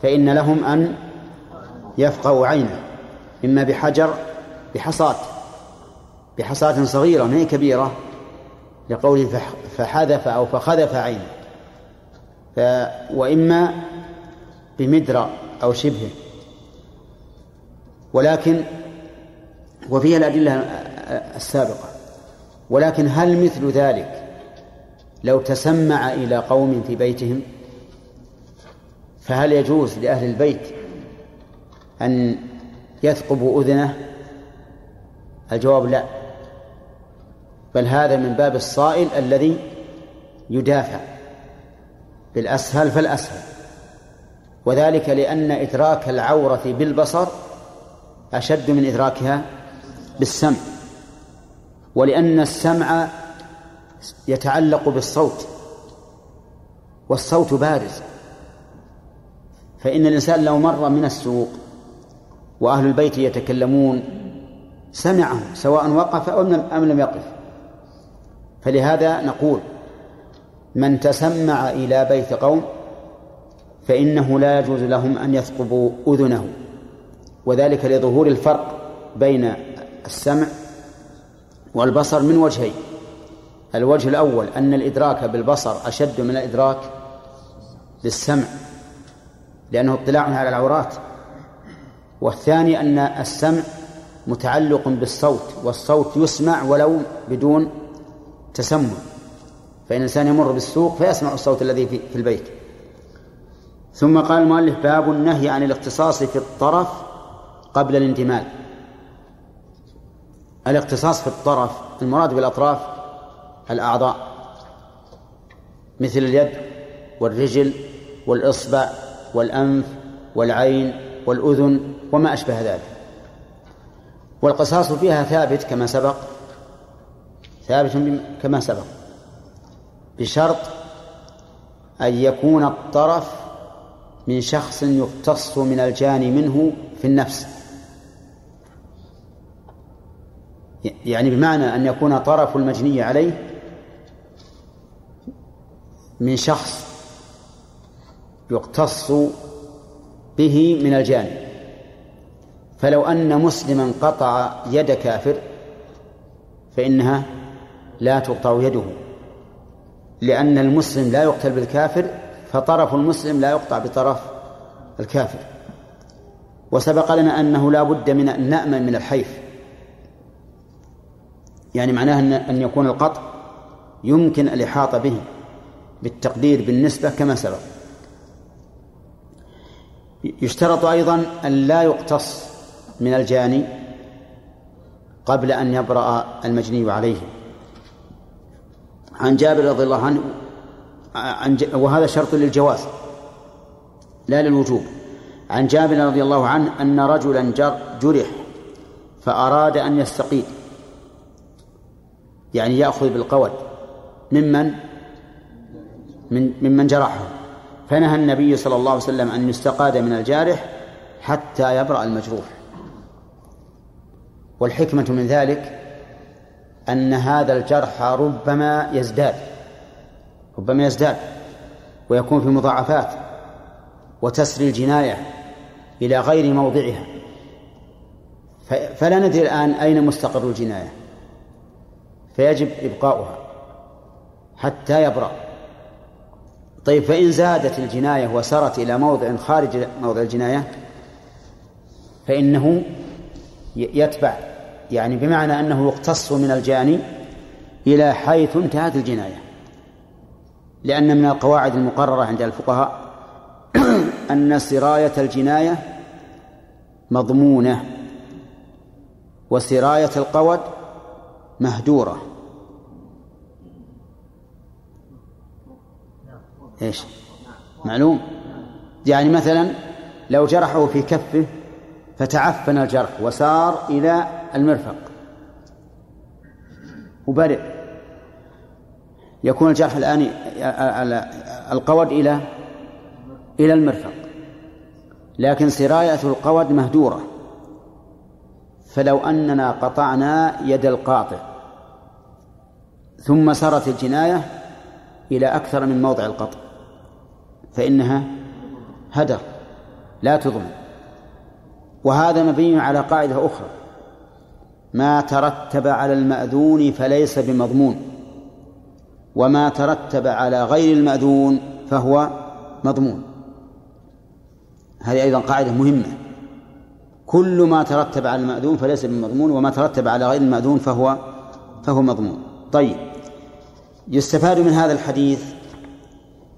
فإن لهم أن يفقهوا عينه إما بحجر بحصاة بحصاة صغيرة ما هي كبيرة لقوله فح- فحذف أو فخذف عينه ف وإما بمدرى أو شبهه ولكن وفيها الأدلة السابقة. ولكن هل مثل ذلك لو تسمع إلى قوم في بيتهم؟ فهل يجوز لأهل البيت أن يثقبوا أذنه؟ الجواب لا. بل هذا من باب الصائل الذي يدافع بالأسهل فالأسهل. وذلك لأن إدراك العورة بالبصر أشد من إدراكها بالسمع. ولأن السمع يتعلق بالصوت والصوت بارز. فإن الإنسان لو مر من السوق وأهل البيت يتكلمون سمعهم سواء وقف أم لم يقف. فلهذا نقول من تسمع إلى بيت قوم فإنه لا يجوز لهم أن يثقبوا أذنه. وذلك لظهور الفرق بين السمع والبصر من وجهين. الوجه الأول أن الإدراك بالبصر أشد من الإدراك بالسمع لأنه اطلاع على العورات. والثاني أن السمع متعلق بالصوت والصوت يسمع ولو بدون تسمع. فإن الإنسان يمر بالسوق فيسمع الصوت الذي في البيت. ثم قال المؤلف باب النهي عن الاختصاص في الطرف قبل الانتمال الاختصاص في الطرف المراد بالأطراف الأعضاء مثل اليد والرجل والإصبع والأنف والعين والأذن وما أشبه ذلك. والقصاص فيها ثابت كما سبق ثابت كما سبق بشرط أن يكون الطرف من شخص يقتص من الجاني منه في النفس. يعني بمعنى أن يكون طرف المجني عليه من شخص يقتص به من الجاني فلو أن مسلما قطع يد كافر فإنها لا تقطع يده. لأن المسلم لا يقتل بالكافر فطرف المسلم لا يقطع بطرف الكافر. وسبق لنا أنه لا بد من أن نأمن من الحيف. يعني معناه أن أن يكون القطع يمكن الإحاطة به بالتقدير بالنسبة كما سبق. يشترط أيضا أن لا يقتص من الجاني قبل أن يبرأ المجني عليه. عن جابر رضي الله عنه عن ج... وهذا شرط للجواز لا للوجوب. عن جابر رضي الله عنه أن رجلا جر جرح فأراد أن يستقيل يعني يأخذ بالقود ممن؟ من ممن جرحه. فنهى النبي صلى الله عليه وسلم أن يستقاد من الجارح حتى يبرأ المجروح. والحكمة من ذلك أن هذا الجرح ربما يزداد ربما يزداد ويكون في مضاعفات وتسري الجناية إلى غير موضعها. فلا ندري الآن أين مستقر الجناية. فيجب إبقاؤها حتى يبرأ. طيب فإن زادت الجناية وسرت إلى موضع خارج موضع الجناية فإنه يتبع يعني بمعنى أنه يقتص من الجاني إلى حيث انتهت الجناية. لأن من القواعد المقررة عند الفقهاء أن سراية الجناية مضمونة وسراية القود مهدورة إيش؟ معلوم؟ يعني مثلا لو جرحه في كفه فتعفن الجرح وسار إلى المرفق. وبرئ يكون الجرح الآن القود إلى إلى المرفق. لكن سراية القود مهدورة فلو أننا قطعنا يد القاطع. ثم سرت الجناية إلى أكثر من موضع القطع فإنها هدر لا تضمن وهذا مبني على قاعدة أخرى ما ترتب على المأذون فليس بمضمون وما ترتب على غير المأذون فهو مضمون. هذه أيضا قاعدة مهمة كل ما ترتب على المأذون فليس بمضمون وما ترتب على غير المأذون فهو فهو مضمون. طيب. يستفاد من هذا الحديث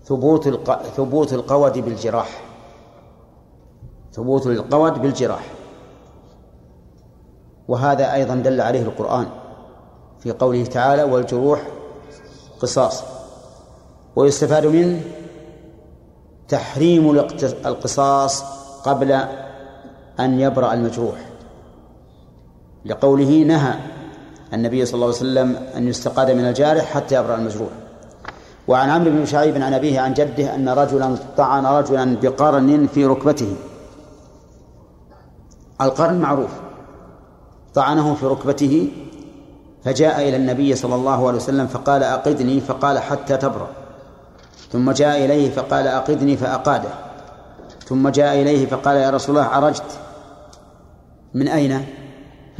ثبوت الق... ثبوت القود بالجراح. ثبوت القود بالجراح. وهذا أيضا دل عليه القرآن في قوله تعالى والجروح قصاص ويستفاد منه تحريم القصاص قبل أن يبرأ المجروح. لقوله نهى النبي صلى الله عليه وسلم أن يستقاد من الجارح حتى يبرأ المجروح. وعن عمرو بن شعيب عن أبيه عن جده أن رجلا طعن رجلا بقرن في ركبته. القرن معروف. طعنه في ركبته فجاء إلى النبي صلى الله عليه وسلم فقال أقدني فقال حتى تبرأ. ثم جاء إليه فقال أقدني فأقاده. ثم جاء إليه فقال يا رسول الله عرجت من أين؟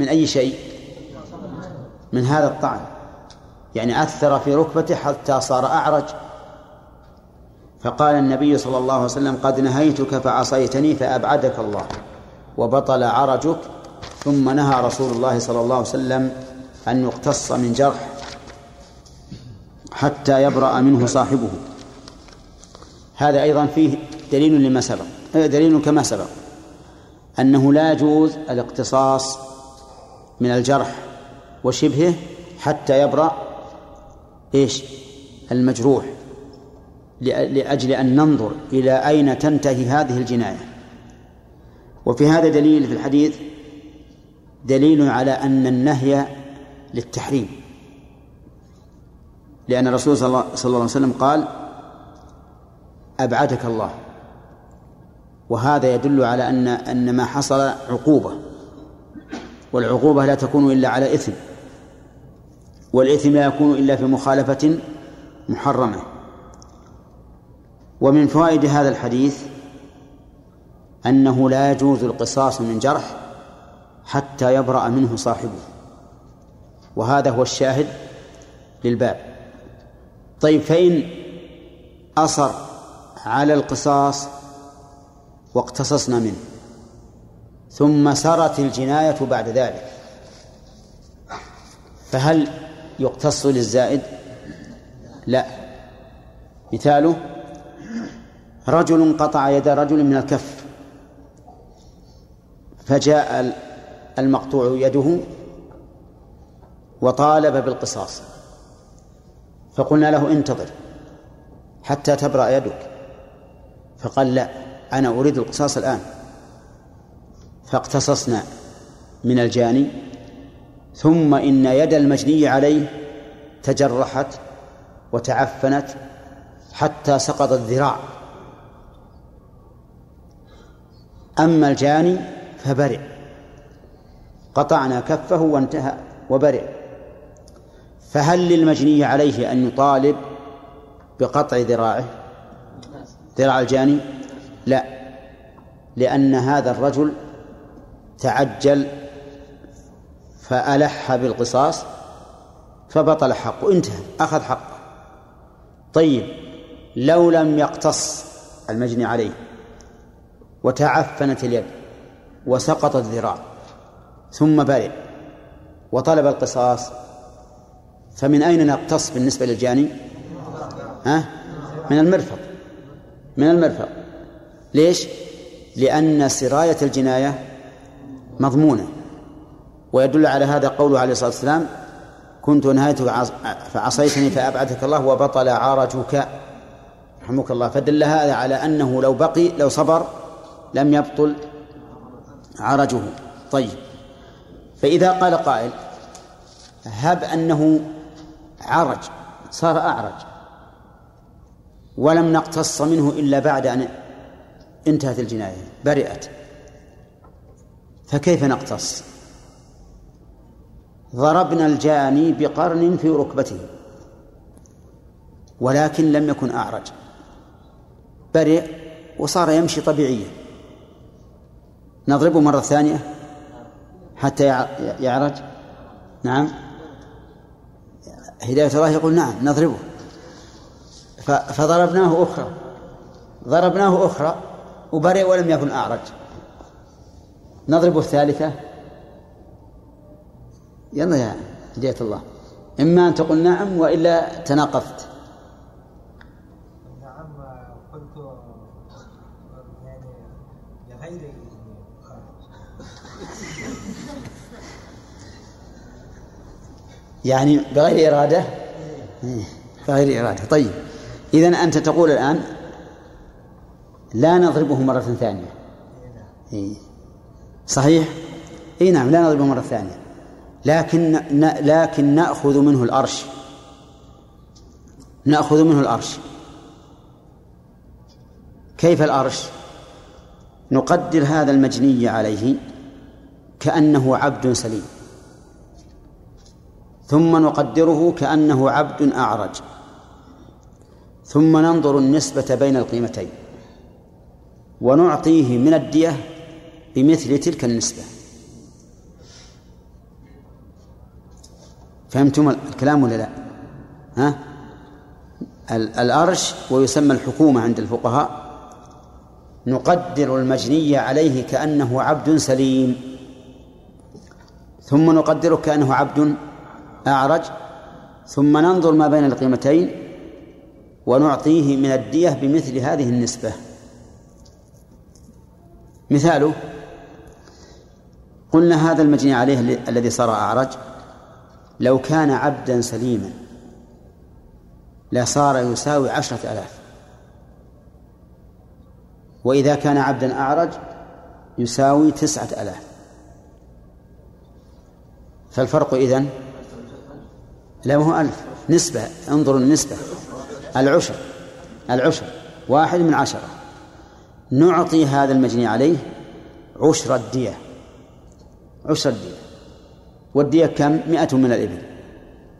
من أي شيء؟ من هذا الطعن. يعني أثر في ركبته حتى صار أعرج. فقال النبي صلى الله عليه وسلم قد نهيتك فعصيتني فأبعدك الله وبطل عرجك. ثم نهى رسول الله صلى الله عليه وسلم أن يقتص من جرح حتى يبرأ منه صاحبه. هذا أيضا فيه دليل لما سبق دليل كما سبق أنه لا يجوز الاقتصاص من الجرح. وشبهه حتى يبرأ إيش؟ المجروح لأجل أن ننظر إلى أين تنتهي هذه الجناية. وفي هذا دليل في الحديث دليل على أن النهي للتحريم. لأن الرسول صلى الله عليه وسلم قال أبعدك الله. وهذا يدل على أن أن ما حصل عقوبة. والعقوبة لا تكون إلا على إثم. والإثم لا يكون إلا في مخالفة محرمة. ومن فوائد هذا الحديث أنه لا يجوز القصاص من جرح حتى يبرأ منه صاحبه. وهذا هو الشاهد للباب. طيب فإن أصر على القصاص واقتصصنا منه ثم سرت الجناية بعد ذلك فهل يقتص للزائد؟ لا. مثاله رجل قطع يد رجل من فجاء المقطوع يده وطالب بالقصاص. فقلنا له انتظر حتى تبرأ يدك. فقال لا أنا أريد القصاص الآن. فاقتصصنا من الجاني ثم إن يد المجني عليه تجرحت وتعفنت حتى سقط الذراع. أما الجاني فبرئ. قطعنا كفه وانتهى وبرئ. فهل للمجني عليه أن يطالب بقطع ذراعه؟ ذراع الجاني؟ لا. لأن هذا الرجل تعجل فألح بالقصاص فبطل حقه انتهى أخذ حقه. طيب لو لم يقتص المجني عليه وتعفنت اليد وسقط الذراع ثم برئ وطلب القصاص فمن أين نقتص بالنسبة للجاني؟ ها؟ من المرفق. من المرفق. ليش؟ لأن سراية الجناية مضمونة. ويدل على هذا قوله عليه الصلاة والسلام كنت نهايتك فعصيتني فأبعدك الله وبطل عرجك رحمك الله. فدل هذا على أنه لو بقي لو صبر لم يبطل عرجه طيب. فإذا قال قائل هب أنه عرج صار أعرج ولم نقتص منه إلا بعد أن انتهت الجناية برئت فكيف نقتص؟ ضربنا الجاني بقرن في ركبته ولكن لم يكن أعرج. برئ وصار يمشي طبيعيا. نضربه مرة ثانية حتى يعرج. نعم. هداية الله؟ يقول نعم نضربه. فضربناه أخرى. ضربناه أخرى وبرئ ولم يكن أعرج. نضربه الثالثة. يلا يا هداية الله. إما أن تقول نعم وإلا تناقضت. نعم قلت يعني بغير يعني بغير إرادة؟ إيه، بغير إرادة. طيب إذا أنت تقول الآن لا نضربه مرة ثانية. إيه. صحيح؟ اي نعم لا نضربه مرة ثانية. لكن لكن نأخذ منه الأرش. نأخذ منه الأرش. كيف الأرش؟ نقدر هذا المجني عليه كأنه عبد سليم. ثم نقدره كأنه عبد أعرج. ثم ننظر النسبة بين القيمتين. ونعطيه من الدية بمثل تلك النسبة. فهمتم الكلام ولا لا؟ ها؟ الأرش ويسمى الحكومة عند الفقهاء. نقدر المجني عليه كأنه عبد سليم. ثم نقدره كأنه عبد أعرج. ثم ننظر ما بين القيمتين ونعطيه من الدية بمثل هذه النسبة. مثاله قلنا هذا المجني عليه الذي صار أعرج. لو كان عبدا سليما لصار يساوي عشرة آلاف. وإذا كان عبدا أعرج يساوي تسعة آلاف. فالفرق إذن لا هو ألف. نسبة انظروا النسبة. العشر العشر واحد من عشرة. نعطي هذا المجني عليه عشر الدية. عشر الدية. والدية كم؟ مئة من الإبل.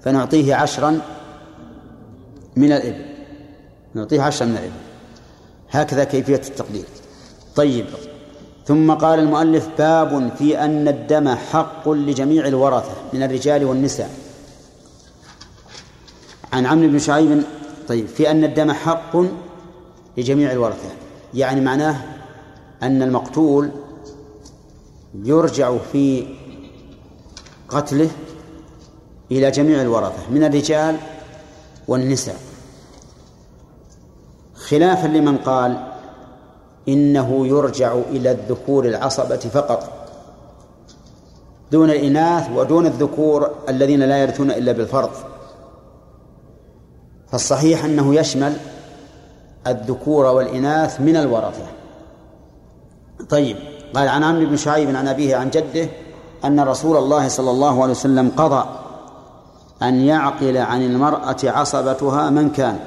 فنعطيه عشرا من الإبل. نعطيه عشرا من الإبل. هكذا كيفية التقدير. طيب. ثم قال المؤلف باب في أن الدم حق لجميع الورثة من الرجال والنساء. عن عمرو بن شعيب طيب في أن الدم حق لجميع الورثة. يعني معناه أن المقتول يرجع في قتله إلى جميع الورثة من الرجال والنساء. خلافا لمن قال إنه يرجع إلى الذكور العصبة فقط دون الإناث ودون الذكور الذين لا يرثون إلا بالفرض. فالصحيح أنه يشمل الذكور والإناث من الورثة. طيب قال عن عمرو بن شعيب عن أبيه عن جده أن رسول الله صلى الله عليه وسلم قضى أن يعقل عن المرأة عصبتها من كان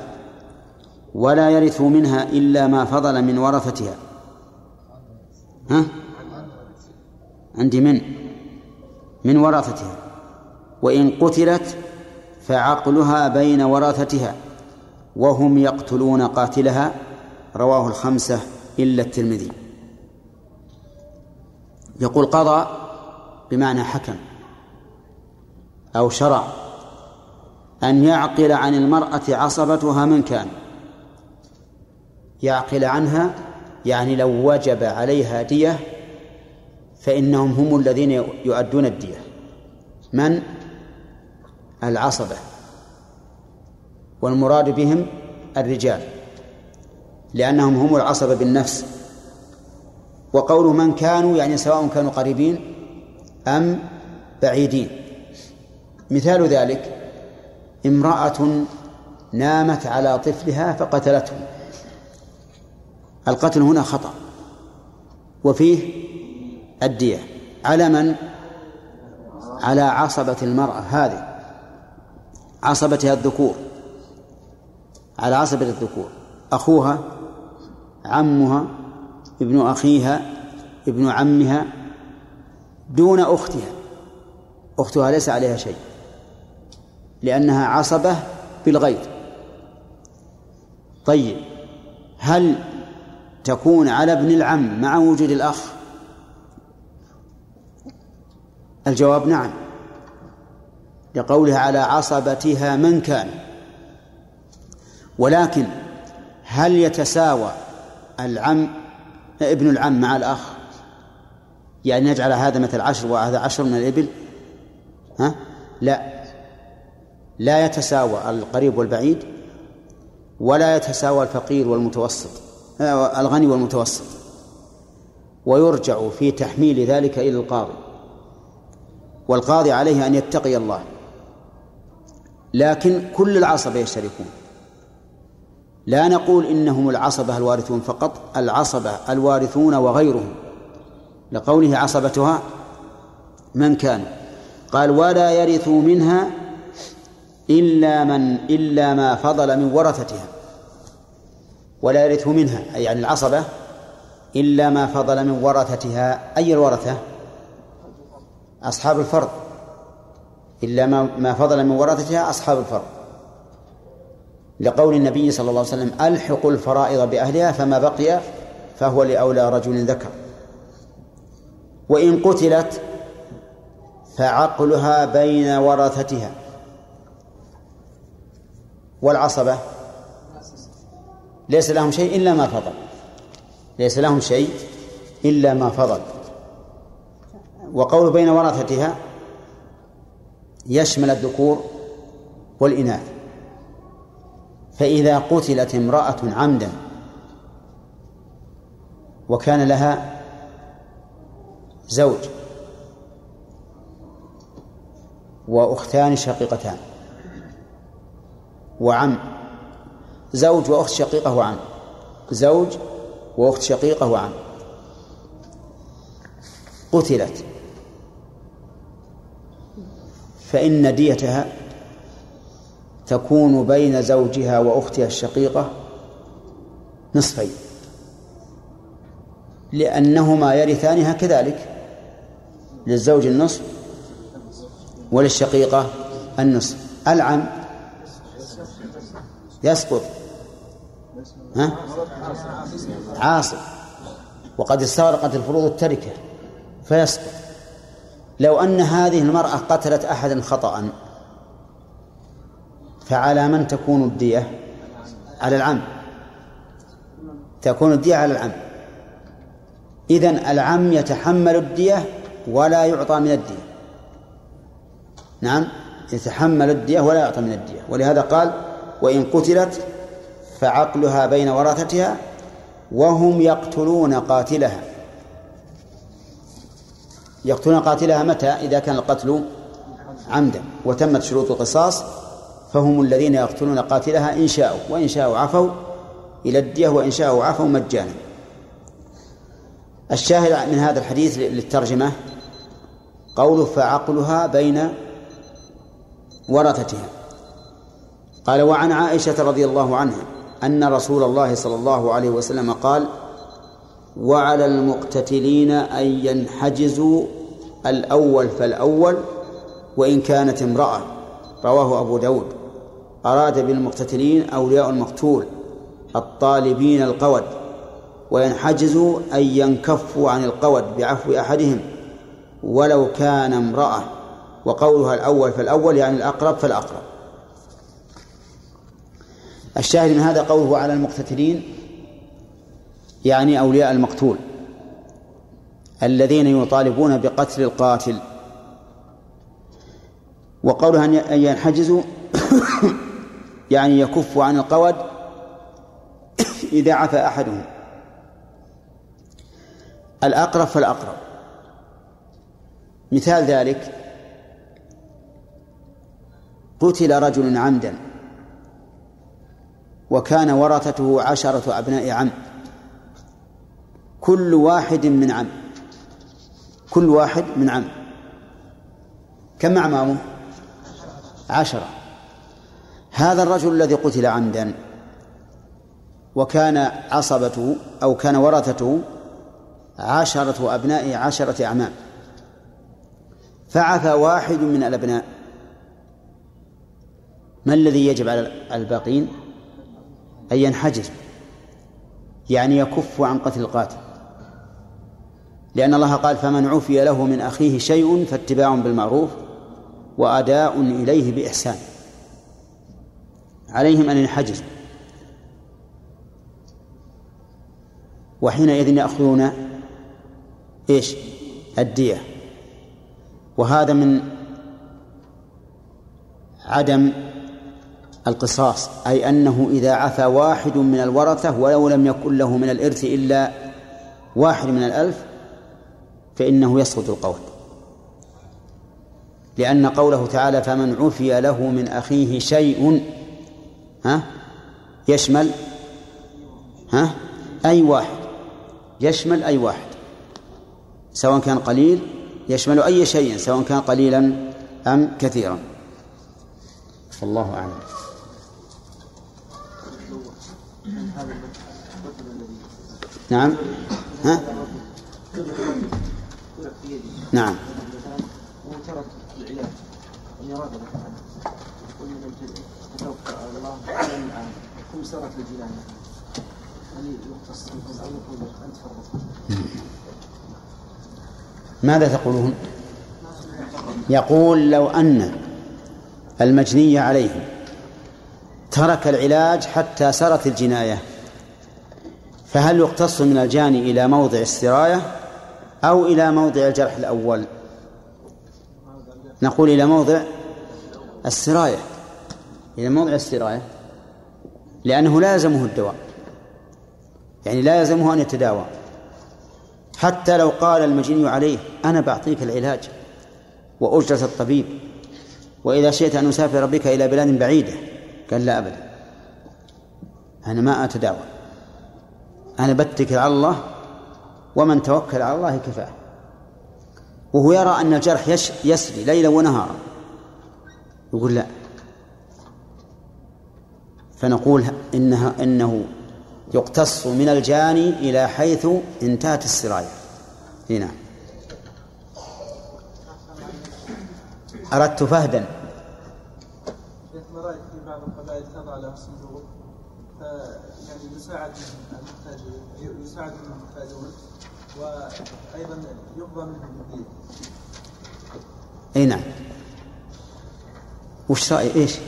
ولا يرث منها إلا ما فضل من ورثتها. ها؟ عندي من؟ من ورثتها. وإن قتلت فعقلها بين ورثتها وهم يقتلون قاتلها. رواه الخمسة إلا الترمذي. يقول قضى بمعنى حكم أو شرع أن يعقل عن المرأة عصبتها من كان. يعقل عنها يعني لو وجب عليها دية فإنهم هم الذين يؤدون الدية. من؟ العصبة. والمراد بهم الرجال لأنهم هم العصبة بالنفس. وقول من كانوا يعني سواء كانوا قريبين أم بعيدين. مثال ذلك امرأة نامت على طفلها فقتلته. القتل هنا خطأ وفيه الدية. على من؟ على عصبة المرأة هذه عصبتها الذكور. على عصبة الذكور. أخوها عمها ابن أخيها ابن عمها دون أختها. أختها ليس عليها شيء. لأنها عصبة بالغير طيب هل تكون على ابن العم مع وجود الأخ؟ الجواب نعم. لقولها على عصبتها من كان. ولكن هل يتساوى العم ابن العم مع الأخ؟ يعني نجعل هذا مثل عشر وهذا عشر من الإبل؟ ها؟ لا. لا يتساوى القريب والبعيد ولا يتساوى الفقير والمتوسط آه، الغني والمتوسط. ويرجع في تحميل ذلك إلى القاضي والقاضي عليه أن يتقي الله. لكن كل العصبة يشتركون. لا نقول إنهم العصبة الوارثون فقط العصبة الوارثون وغيرهم. لقوله عصبتها من كان. قال ولا يرث منها إلا من إلا ما فضل من ورثتها. ولا يرث منها أي يعني العصبة إلا ما فضل من ورثتها. أي الورثة؟ أصحاب الفرض. إلا ما فضل من ورثتها أصحاب الفرض. لقول النبي صلى الله عليه وسلم ألحقوا الفرائض بأهلها فما بقي فهو لأولى رجل ذكر. وإن قتلت فعقلها بين ورثتها. والعصبة ليس لهم شيء إلا ما فضل. ليس لهم شيء إلا ما فضل. وقول بين ورثتها يشمل الذكور والإناث. فإذا قتلت امرأة عمدا وكان لها زوج وأختان شقيقتان وعم زوج وأخت شقيقة وعم زوج وأخت شقيقة وعم قتلت فإن ديتها تكون بين زوجها وأختها الشقيقة نصفين لأنهما يرثانها كذلك للزوج النصف وللشقيقة النصف. العم يسقط. ها؟ عاصب وقد استغرقت الفروض التركة فيسقط. لو أن هذه المرأة قتلت أحدا خطأ فعلى من تكون الدية؟ على العم. تكون الدية على العم. إذن العم يتحمل الدية ولا يعطى من الدية. نعم يتحمل الدية ولا يعطى من الدية. ولهذا قال وإن قتلت فعقلها بين ورثتها وهم يقتلون قاتلها. يقتلون قاتلها متى؟ إذا كان القتل عمدا وتمت شروط القصاص فهم الذين يقتلون قاتلها إن شاءوا وإن شاءوا عفوا إلى الدية وإن شاءوا عفوا مجانا. الشاهد من هذا الحديث للترجمة قوله فعقلها بين ورثتها. قال وعن عائشة رضي الله عنها أن رسول الله صلى الله عليه وسلم قال وعلى المقتتلين أن ينحجزوا الأول فالأول وإن كانت امرأة رواه أبو داود. أراد بالمقتتلين أولياء المقتول الطالبين القود وينحجزوا أن ينكفوا عن القود بعفو أحدهم. ولو كان امرأة. وقولها الأول فالأول يعني الأقرب فالأقرب الشاهد من هذا قوله على المقتتلين يعني أولياء المقتول الذين يطالبون بقتل القاتل. وقولها أن ينحجزوا يعني يكف عن القود إذا عفى أحدهم. الأقرب فالأقرب مثال ذلك قتل رجل عمدا وكان ورثته عشرة أبناء عم. كل واحد من عم. كل واحد من عم. كم أعمامه؟ عشرة. هذا الرجل الذي قتل عمدا وكان عصبته أو كان ورثته عشرة أبناء عشرة أعمام. فعفى واحد من الأبناء. ما الذي يجب على الباقين؟ أن ينحجز يعني يكف عن قتل القاتل. لأن الله قال فمن عفي له من أخيه شيء فاتباع بالمعروف وأداء إليه بإحسان. عليهم أن ينحجزوا. وحينئذ يأخذون إيش؟ الدية. وهذا من عدم القصاص أي أنه إذا عفى واحد من الورثة ولو لم يكن له من الإرث إلا واحد من الألف فإنه يسقط القول. لأن قوله تعالى فمن عفي له من أخيه شيء ها؟ يشمل ها؟ أي واحد. يشمل أي واحد. سواء كان قليل يشمل أي شيء سواء كان قليلا أم كثيرا. والله أعلم. نعم. ها؟ نعم. وترك العلاج ان اراد توكل على الله ثم سرت الجنان هل يختص أو يقول انت فرط ماذا تقولون؟ يقول لو أن المجني عليه ترك العلاج حتى سرت الجناية فهل يقتص من الجاني إلى موضع السراية أو إلى موضع الجرح الأول؟ نقول إلى موضع السراية إلى موضع السراية لأنه لا يلزمه الدواء يعني لا يلزمه أن يتداوى. حتى لو قال المجني عليه أنا بعطيك العلاج وأجرة الطبيب. وإذا شئت أن أسافر بك إلى بلاد بعيدة قال لا أبدا. أنا ما أتداوى أنا بتكل على الله ومن توكل على الله كفاه. وهو يرى أن الجرح يسري ليلا ونهارا. يقول لا. فنقول إنها إنه يقتص من الجاني إلى حيث انتهت السراية. هنا. أردت فهدا. في بعض القبائل تضع له صندوق يعني يساعد المحتاجين يساعد المحتاجون وأيضا يقضى منهم الدين اي نعم وش رأي؟ إيش؟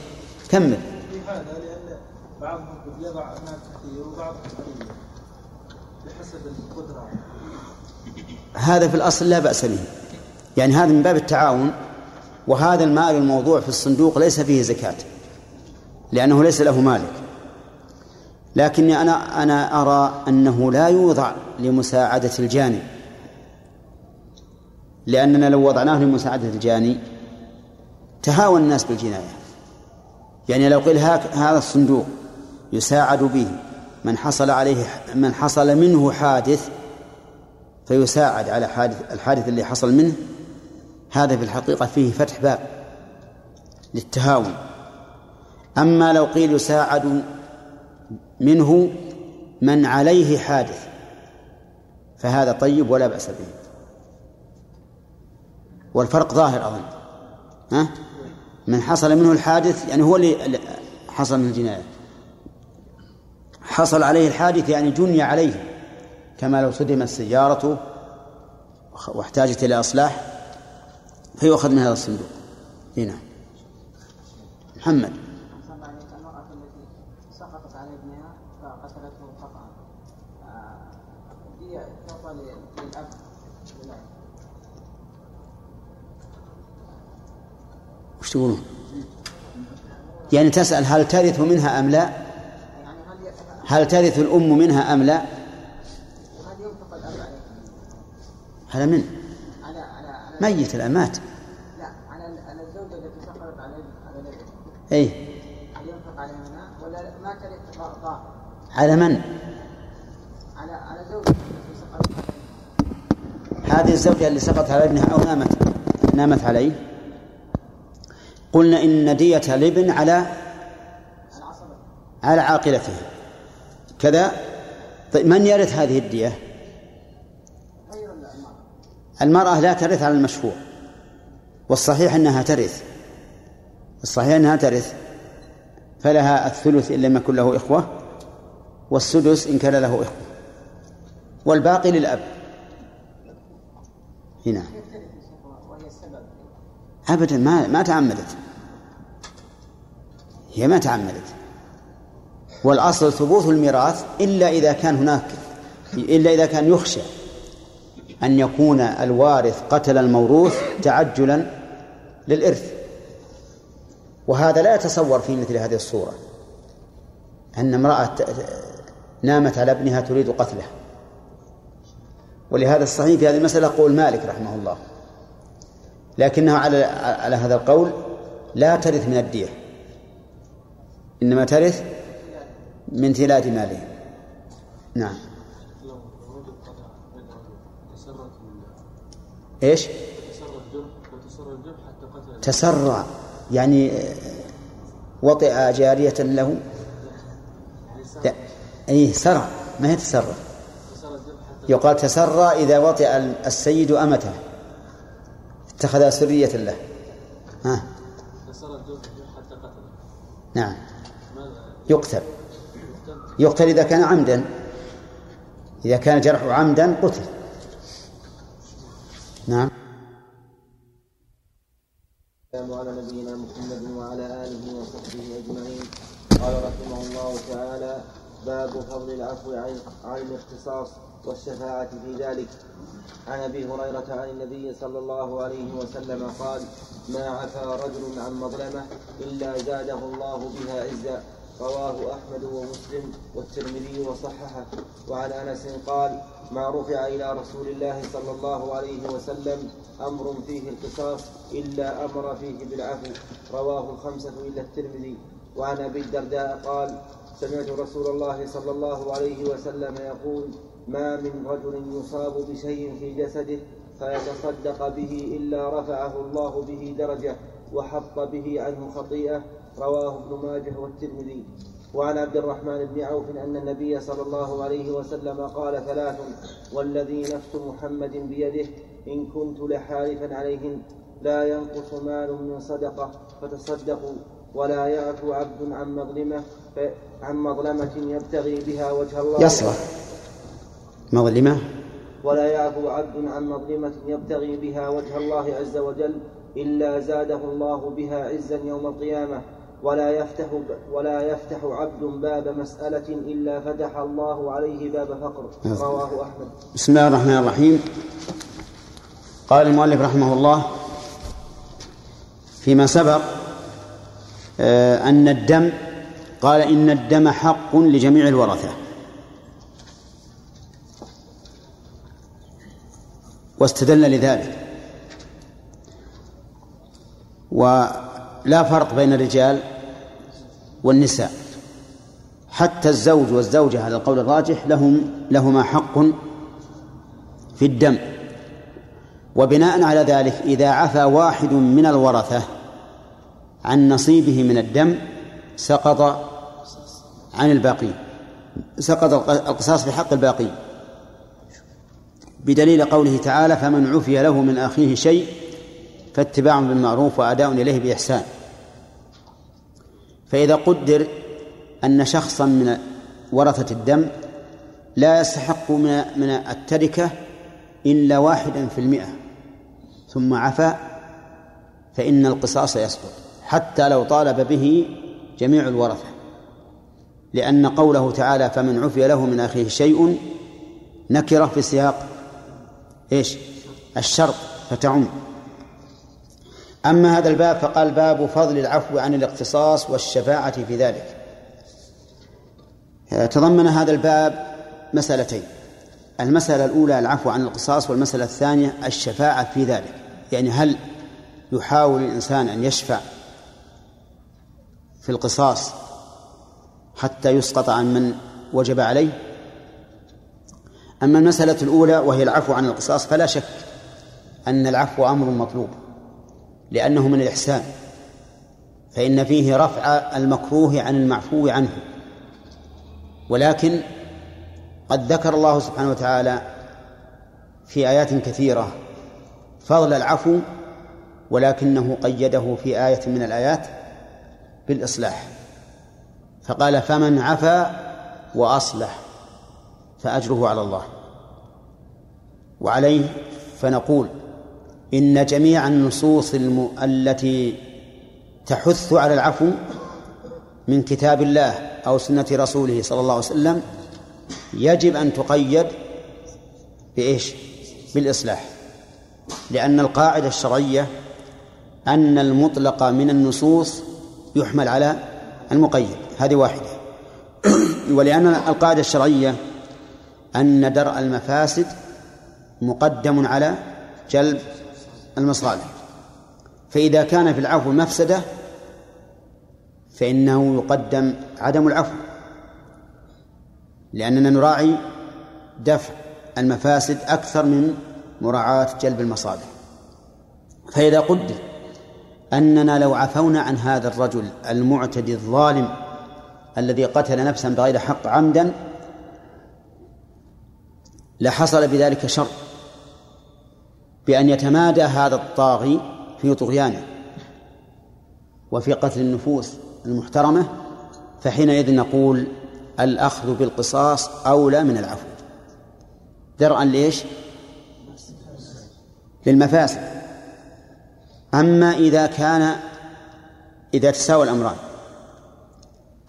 كمل. في هذا لأن بعضهم يضع مال هذا في الأصل لا بأس به. يعني هذا من باب التعاون وهذا المال الموضوع في الصندوق ليس فيه زكاة لأنه ليس له مالك لكني أنا أنا أرى أنه لا يوضع لمساعدة الجانب لأننا لو وضعناه لمساعدة الجاني تهاون الناس بالجناية. يعني لو قيل هذا الصندوق يساعد به. من حصل عليه من حصل منه حادث فيساعد على حادث الحادث اللي حصل منه. هذا في الحقيقة فيه فتح باب للتهاون. أما لو قيل يساعد منه من عليه حادث فهذا طيب ولا بأس به. والفرق ظاهر أظن. ها؟ من حصل منه الحادث يعني هو اللي حصل من الجناية. حصل عليه الحادث يعني جني عليه كما لو صدمت سيارته واحتاجت إلى إصلاح فيؤخذ من هذا الصندوق هنا محمد تعطى للأب وش تقولون؟ يعني تسأل هل ترث منها أم لا؟ هل ترث الأم منها أم لا؟ هذا من؟ على على على ميت الآن مات لا على على الزوجة التي سقطت على على أي هل ينفق عليها منها ولا ما ترث ضار على من؟ على على زوجة التي سقطت على هذه الزوجة اللي سقط على ابنها أو نامت نامت عليه قلنا إن دية الابن على على عاقلته كذا؟ طيب من يرث هذه الدية؟ المرأة لا ترث على المشفوع والصحيح أنها ترث. الصحيح أنها ترث فلها الثلث إن لم يكن له إخوة والسدس إن كان له إخوة. والباقي للأب. هنا. أبدا ما ما تعمدت. هي ما تعمدت. والأصل ثبوت الميراث إلا إذا كان هناك إلا إذا كان يخشى أن يكون الوارث قتل الموروث تعجلا للإرث. وهذا لا يتصور في مثل هذه الصورة أن امرأة نامت على ابنها تريد قتله. ولهذا الصحيح في هذه المسألة قول مالك رحمه الله لكنه على على هذا القول لا ترث من الدية إنما ترث من تلاد ماله. نعم. إيش؟ تسرع. يعني وطئ جارية له. لا. اي سرع. ما هي تسرع؟ يقال تسرى إذا وطئ السيد أمته. اتخذها سرية له. ها؟ نعم. يقتل. يقتل إذا كان عمدا. إذا كان جرحه عمدا قتل. نعم. على نبينا محمد وعلى آله وصحبه أجمعين. قال رحمه الله تعالى باب فضل العفو عن عن الاختصاص والشفاعة في ذلك. عن أبي هريرة عن النبي صلى الله عليه وسلم قال ما عفا رجل عن مظلمة إلا زاده الله بها عزا. رواه أحمد ومسلم والترمذي وصححه. وعن أنس قال ما رفع إلى رسول الله صلى الله عليه وسلم أمر فيه القصاص إلا أمر فيه بالعفو. رواه الخمسة إلا الترمذي. وعن أبي الدرداء قال سمعت رسول الله صلى الله عليه وسلم يقول ما من رجل يصاب بشيء في جسده فيتصدق به إلا رفعه الله به درجة وحط به عنه خطيئة رواه ابن ماجه والترمذي. وعن عبد الرحمن بن عوف أن النبي صلى الله عليه وسلم قال ثلاث والذي نفس محمد بيده إن كنت لحالفا عليهن لا ينقص مال من صدقة فتصدقوا ولا يعفو عبد عن مظلمة عن مظلمة يبتغي بها وجه الله. يصرف مظلمة؟ ولا يعفو عبد عن مظلمة يبتغي بها وجه الله عز وجل إلا زاده الله بها عزا يوم القيامة. ولا يفتح ولا يفتح عبد باب مسألة إلا فتح الله عليه باب فقر. رواه أحمد. بسم الله الرحمن الرحيم. قال المؤلف رحمه الله فيما سبق آه، أن الدم قال إن الدم حق لجميع الورثة. واستدل لذلك. ولا فرق بين الرجال والنساء. حتى الزوج والزوجة على القول الراجح لهم لهما حق في الدم. وبناء على ذلك إذا عفى واحد من الورثة عن نصيبه من الدم سقط عن الباقين سقط القصاص في حق الباقين بدليل قوله تعالى فمن عفي له من أخيه شيء فاتباع بالمعروف وأداء إليه بإحسان. فإذا قدر أن شخصا من ورثة الدم لا يستحق من من التركة إلا واحدا في المئة ثم عفا فإن القصاص يسقط حتى لو طالب به جميع الورثة. لأن قوله تعالى فمن عفي له من أخيه شيء نكرة في سياق إيش؟ الشرط فتعم. أما هذا الباب فقال باب فضل العفو عن الاقتصاص والشفاعة في ذلك. تضمن هذا الباب مسألتين. المسألة الأولى العفو عن القصاص والمسألة الثانية الشفاعة في ذلك. يعني هل يحاول الإنسان أن يشفع في القصاص حتى يسقط عن من وجب عليه؟ أما المسألة الأولى وهي العفو عن القصاص فلا شك أن العفو أمر مطلوب. لأنه من الإحسان. فإن فيه رفع المكروه عن المعفو عنه. ولكن قد ذكر الله سبحانه وتعالى في آيات كثيرة فضل العفو ولكنه قيده في آية من الآيات بالإصلاح. فقال فمن عفا وأصلح فأجره على الله. وعليه فنقول إن جميع النصوص الم... التي تحث على العفو من كتاب الله أو سنة رسوله صلى الله عليه وسلم يجب أن تقيد بإيش؟ بالإصلاح. لأن القاعدة الشرعية أن المطلق من النصوص يحمل على المقيد. هذه واحدة. ولأن القاعدة الشرعية أن درء المفاسد مقدم على جلب المصالح فإذا كان في العفو مفسدة فإنه يقدم عدم العفو. لأننا نراعي دفع المفاسد أكثر من مراعاة جلب المصالح فإذا قدر أننا لو عفونا عن هذا الرجل المعتدي الظالم الذي قتل نفسا بغير حق عمدا لحصل بذلك شر. بأن يتمادى هذا الطاغي في طغيانه وفي قتل النفوس المحترمة فحينئذ نقول الأخذ بالقصاص أولى من العفو. درءا ليش؟ للمفاسد. أما إذا كان إذا تساوى الأمران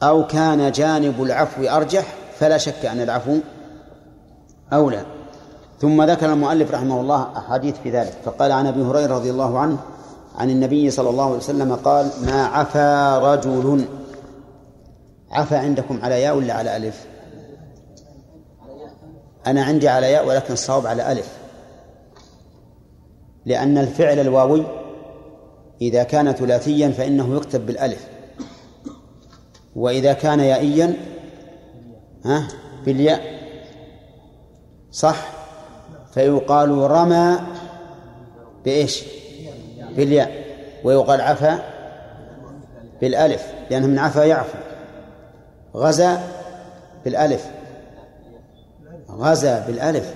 أو كان جانب العفو أرجح فلا شك أن العفو أولى. ثم ذكر المؤلف رحمه الله أحاديث في ذلك. فقال عن أبي هريرة رضي الله عنه عن النبي صلى الله عليه وسلم قال ما عفا رجل عفا عندكم على ياء ولا على ألف؟ أنا عندي على ياء ولكن الصواب على ألف. لأن الفعل الواوي إذا كان ثلاثيا فإنه يكتب بالألف. وإذا كان يائيا ها بالياء صح؟ فيقال رمى بإيش؟ بالياء. ويقال عفا بالألف لأنه من عفا يعفو. غزا بالألف. غزا بالألف.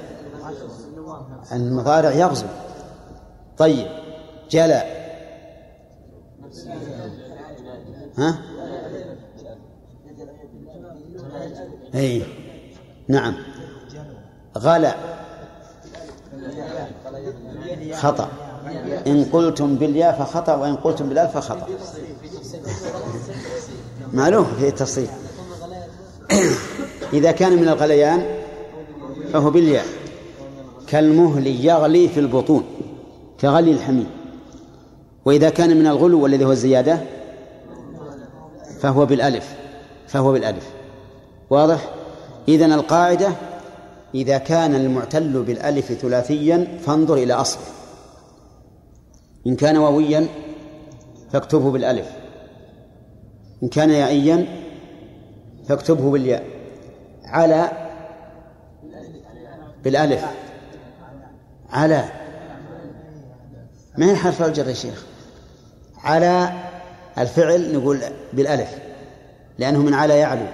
المضارع يغزو. طيب جلى ها؟ اي نعم. غلا. خطأ. إن قلتم بالياء فخطأ وإن قلتم بالألف فخطأ. معلوم في التفصيل. إذا كان من الغليان فهو بالياء. كالمهل يغلي في البطون كغلي الحميم. وإذا كان من الغلو والذي هو الزيادة فهو بالألف فهو بالألف. واضح؟ إذن القاعدة إذا كان المعتل بالألف ثلاثيا فانظر إلى أصله. إن كان واويا فاكتبه بالألف. إن كان يائيا فاكتبه بالياء. على بالألف. على. ما هي حرف الجر يا شيخ؟ على الفعل نقول بالألف لأنه من على يعلو.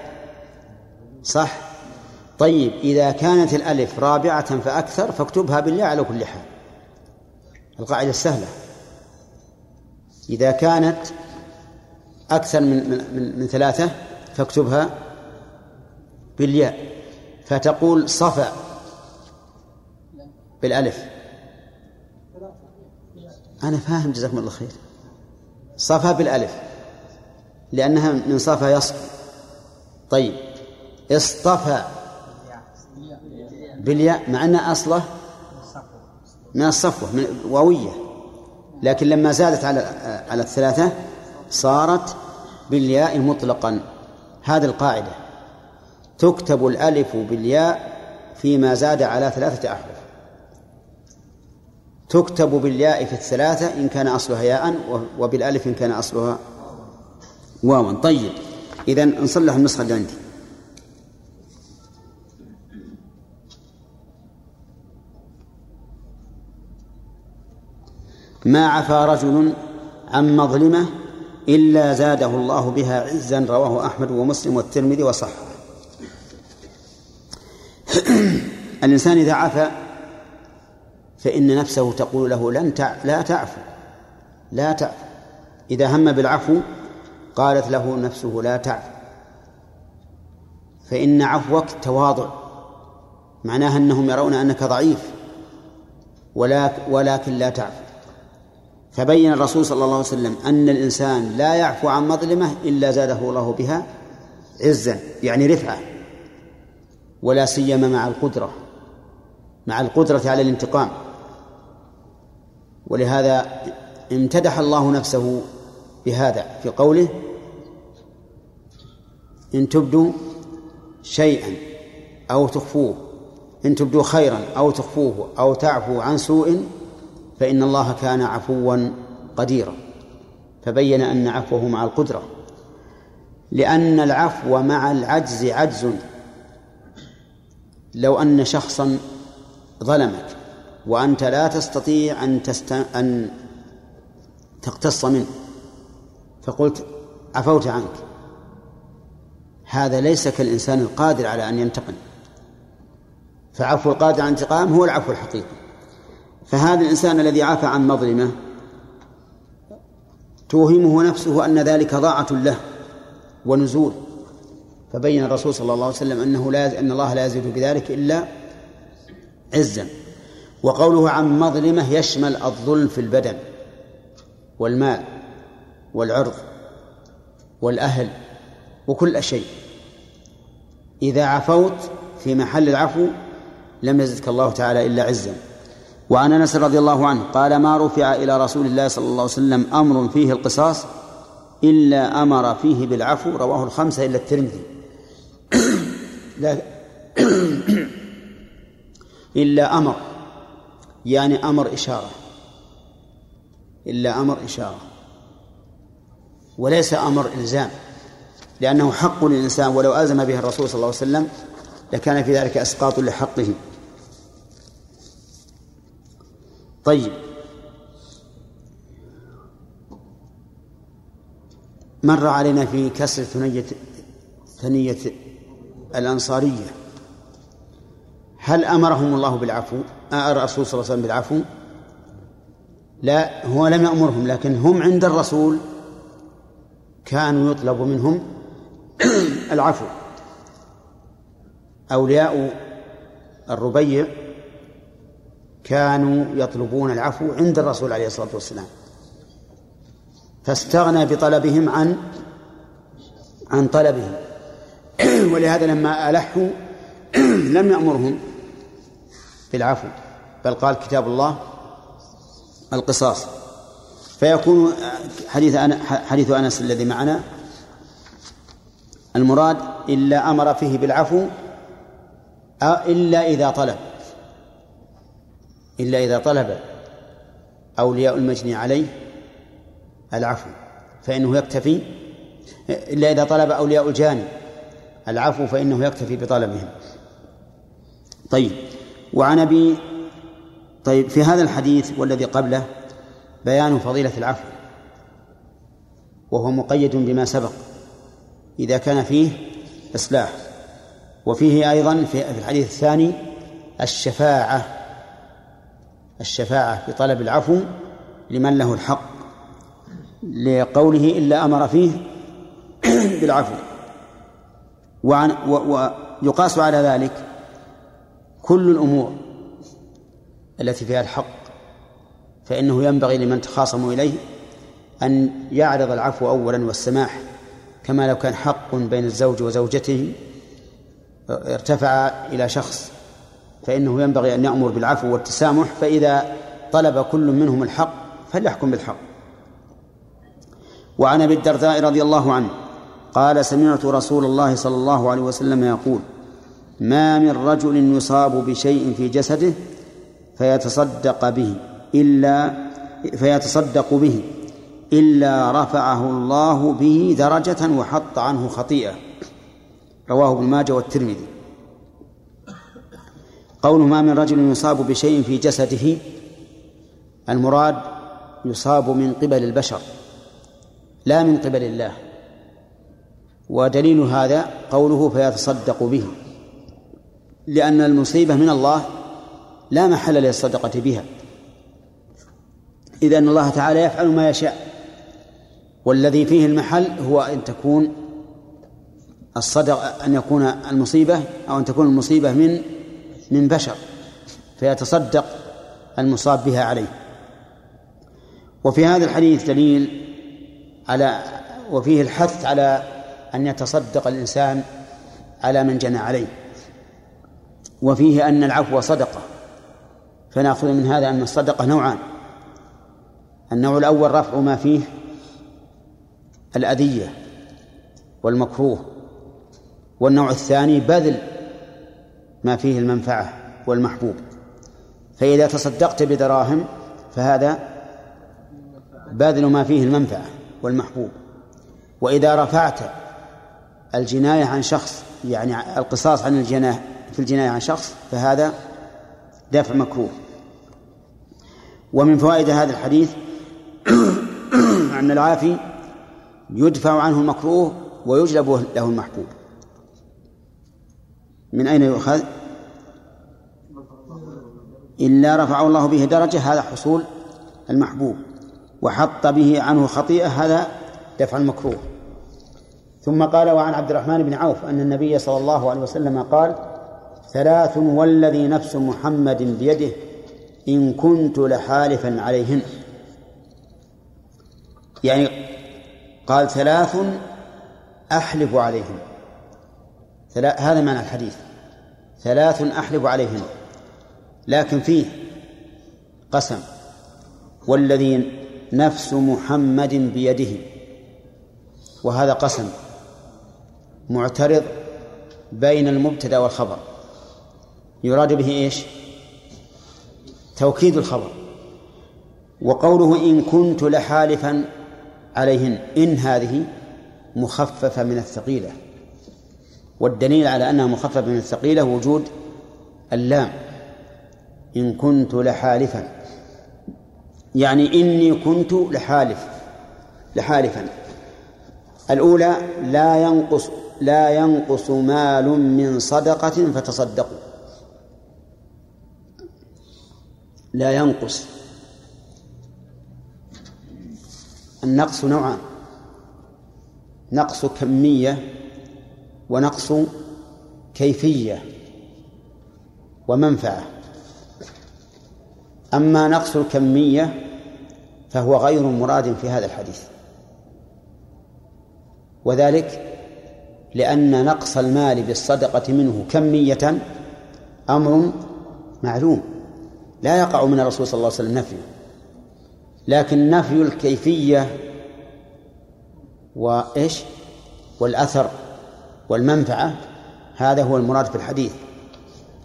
صح؟ طيب إذا كانت الألف رابعة فأكثر فاكتبها بالياء على كل حال. القاعدة السهلة. إذا كانت أكثر من من, من ثلاثة فاكتبها بالياء. فتقول صفا بالألف. أنا فاهم جزاكم الله خير. صفا بالألف. لأنها من صفا يصفى طيب اصطفى. بالياء مع أن أصلة من الصفوة من واوية. لكن لما زادت على على الثلاثة صارت بالياء مطلقا. هذه القاعدة. تكتب الألف بالياء فيما زاد على ثلاثة أحرف. تكتب بالياء في الثلاثة إن كان أصلها ياء وبالألف إن كان أصلها واوا طيب إذا نصلح النسخة اللي عندي. ما عفا رجل عن مظلمة إلا زاده الله بها عزا رواه أحمد ومسلم والترمذي وصححه. الإنسان إذا عفا فإن نفسه تقول له لن تع... لا تعفو لا تعفو. إذا هم بالعفو قالت له نفسه لا تعفو. فإن عفوك تواضع معناها أنهم يرون أنك ضعيف ولكن لا تعفو. فبين الرسول صلى الله عليه وسلم أن الإنسان لا يعفو عن مظلمة إلا زاده الله بها عزا يعني رفعة ولا سيما مع القدرة مع القدرة على الانتقام. ولهذا امتدح الله نفسه بهذا في قوله إن تبدوا شيئا أو تخفوه إن تبدوا خيرا أو تخفوه أو تعفو عن سوء فإن الله كان عفوا قديرا. فبين أن عفوه مع القدرة. لأن العفو مع العجز عجز. لو أن شخصا ظلمك وأنت لا تستطيع أن تست... أن تقتص منه فقلت عفوت عنك. هذا ليس كالإنسان القادر على أن ينتقم. فعفو القادر عن الانتقام هو العفو الحقيقي. فهذا الإنسان الذي عفى عن مظلمة توهمه نفسه أن ذلك ضاعة له ونزول فبين الرسول صلى الله عليه وسلم أنه لا أن الله لا يزيد بذلك إلا عزا. وقوله عن مظلمة يشمل الظلم في البدن والمال والعرض والأهل وكل شيء. إذا عفوت في محل العفو لم يزدك الله تعالى إلا عزا. وعن انس رضي الله عنه قال ما رفع إلى رسول الله صلى الله عليه وسلم أمر فيه القصاص الا أمر فيه بالعفو رواه الخمسة الا الترمذي. لا. إلا أمر يعني أمر إشارة. إلا أمر إشارة. وليس أمر إلزام لأنه حق للإنسان ولو ألزم به الرسول صلى الله عليه وسلم لكان في ذلك أسقاط لحقه. طيب مر علينا في كسر ثنية ثنية الأنصارية هل أمرهم الله بالعفو؟ آه الرسول صلى الله عليه وسلم بالعفو؟ لا هو لم يأمرهم لكن هم عند الرسول كانوا يطلب منهم العفو أولياء الربيع كانوا يطلبون العفو عند الرسول عليه الصلاة والسلام. فاستغنى بطلبهم عن عن طلبهم. ولهذا لما ألحوا لم يأمرهم بالعفو بل قال كتاب الله القصاص. فيكون حديث أنا حديث أنس الذي معنا. المراد إلا أمر فيه بالعفو إلا إذا طلب. إلا إذا طلب أولياء المجني عليه العفو فإنه يكتفي إلا إذا طلب أولياء الجاني العفو فإنه يكتفي بطلبهم. طيب وعن أبي طيب في هذا الحديث والذي قبله بيان فضيلة العفو وهو مقيد بما سبق إذا كان فيه إصلاح وفيه أيضا في الحديث الثاني الشفاعة. الشفاعة في طلب العفو لمن له الحق لقوله إلا أمر فيه بالعفو. وعن ويقاس على ذلك كل الأمور التي فيها الحق فإنه ينبغي لمن تخاصموا إليه أن يعرض العفو أولا والسماح كما لو كان حق بين الزوج وزوجته ارتفع إلى شخص فإنه ينبغي أن يأمر بالعفو والتسامح فإذا طلب كل منهم الحق فليحكم بالحق. وعن أبي الدرداء رضي الله عنه قال سمعت رسول الله صلى الله عليه وسلم يقول ما من رجل يصاب بشيء في جسده فيتصدق به إلا فيتصدق به إلا رفعه الله به درجة وحط عنه خطيئة. رواه ابن ماجه والترمذي. قوله ما من رجل يصاب بشيء في جسده المراد يصاب من قبل البشر لا من قبل الله. ودليل هذا قوله فيتصدق به لأن المصيبة من الله لا محل للصدقة بها. إذا أن الله تعالى يفعل ما يشاء والذي فيه المحل هو أن تكون الصدق أن يكون المصيبة أو أن تكون المصيبة من من بشر فيتصدق المصاب بها عليه. وفي هذا الحديث دليل على وفيه الحث على أن يتصدق الإنسان على من جنى عليه. وفيه أن العفو صدقة فنأخذ من هذا أن الصدقة نوعان. النوع الأول رفع ما فيه الأذية والمكروه والنوع الثاني بذل ما فيه المنفعة والمحبوب. فإذا تصدقت بدراهم فهذا باذل ما فيه المنفعة والمحبوب. وإذا رفعت الجناية عن شخص يعني القصاص عن الجناية في الجناية عن شخص فهذا دفع مكروه. ومن فوائد هذا الحديث أن العافي يدفع عنه المكروه ويجلب له المحبوب. من أين يؤخذ؟ إلا رفعه الله به درجة هذا حصول المحبوب. وحط به عنه خطيئة هذا دفع المكروه. ثم قال وعن عبد الرحمن بن عوف أن النبي صلى الله عليه وسلم قال ثلاث والذي نفس محمد بيده إن كنت لحالفا عليهن. يعني قال ثلاث أحلف هذا معنى الحديث. ثلاث أحلف عليهن لكن فيه قسم. والذي نفس محمد بيده. وهذا قسم معترض بين المبتدأ والخبر. يراد به إيش؟ توكيد الخبر. وقوله إن كنت لحالفا عليهن إن هذه مخففة من الثقيلة. والدليل على أنها مخففة من الثقيلة وجود اللام. إن كنت لحالفا. يعني إني كنت لحالف لحالفا. الأولى لا ينقص لا ينقص مال من صدقة فتصدقوا. لا ينقص. النقص نوعان. نقص كمية ونقص كيفية ومنفعة. أما نقص الكمية فهو غير مراد في هذا الحديث. وذلك لأن نقص المال بالصدقة منه كمية أمر معلوم. لا يقع من الرسول صلى الله عليه وسلم نفيه لكن نفي الكيفية وإيش؟ والأثر والمنفعة هذا هو المراد في الحديث.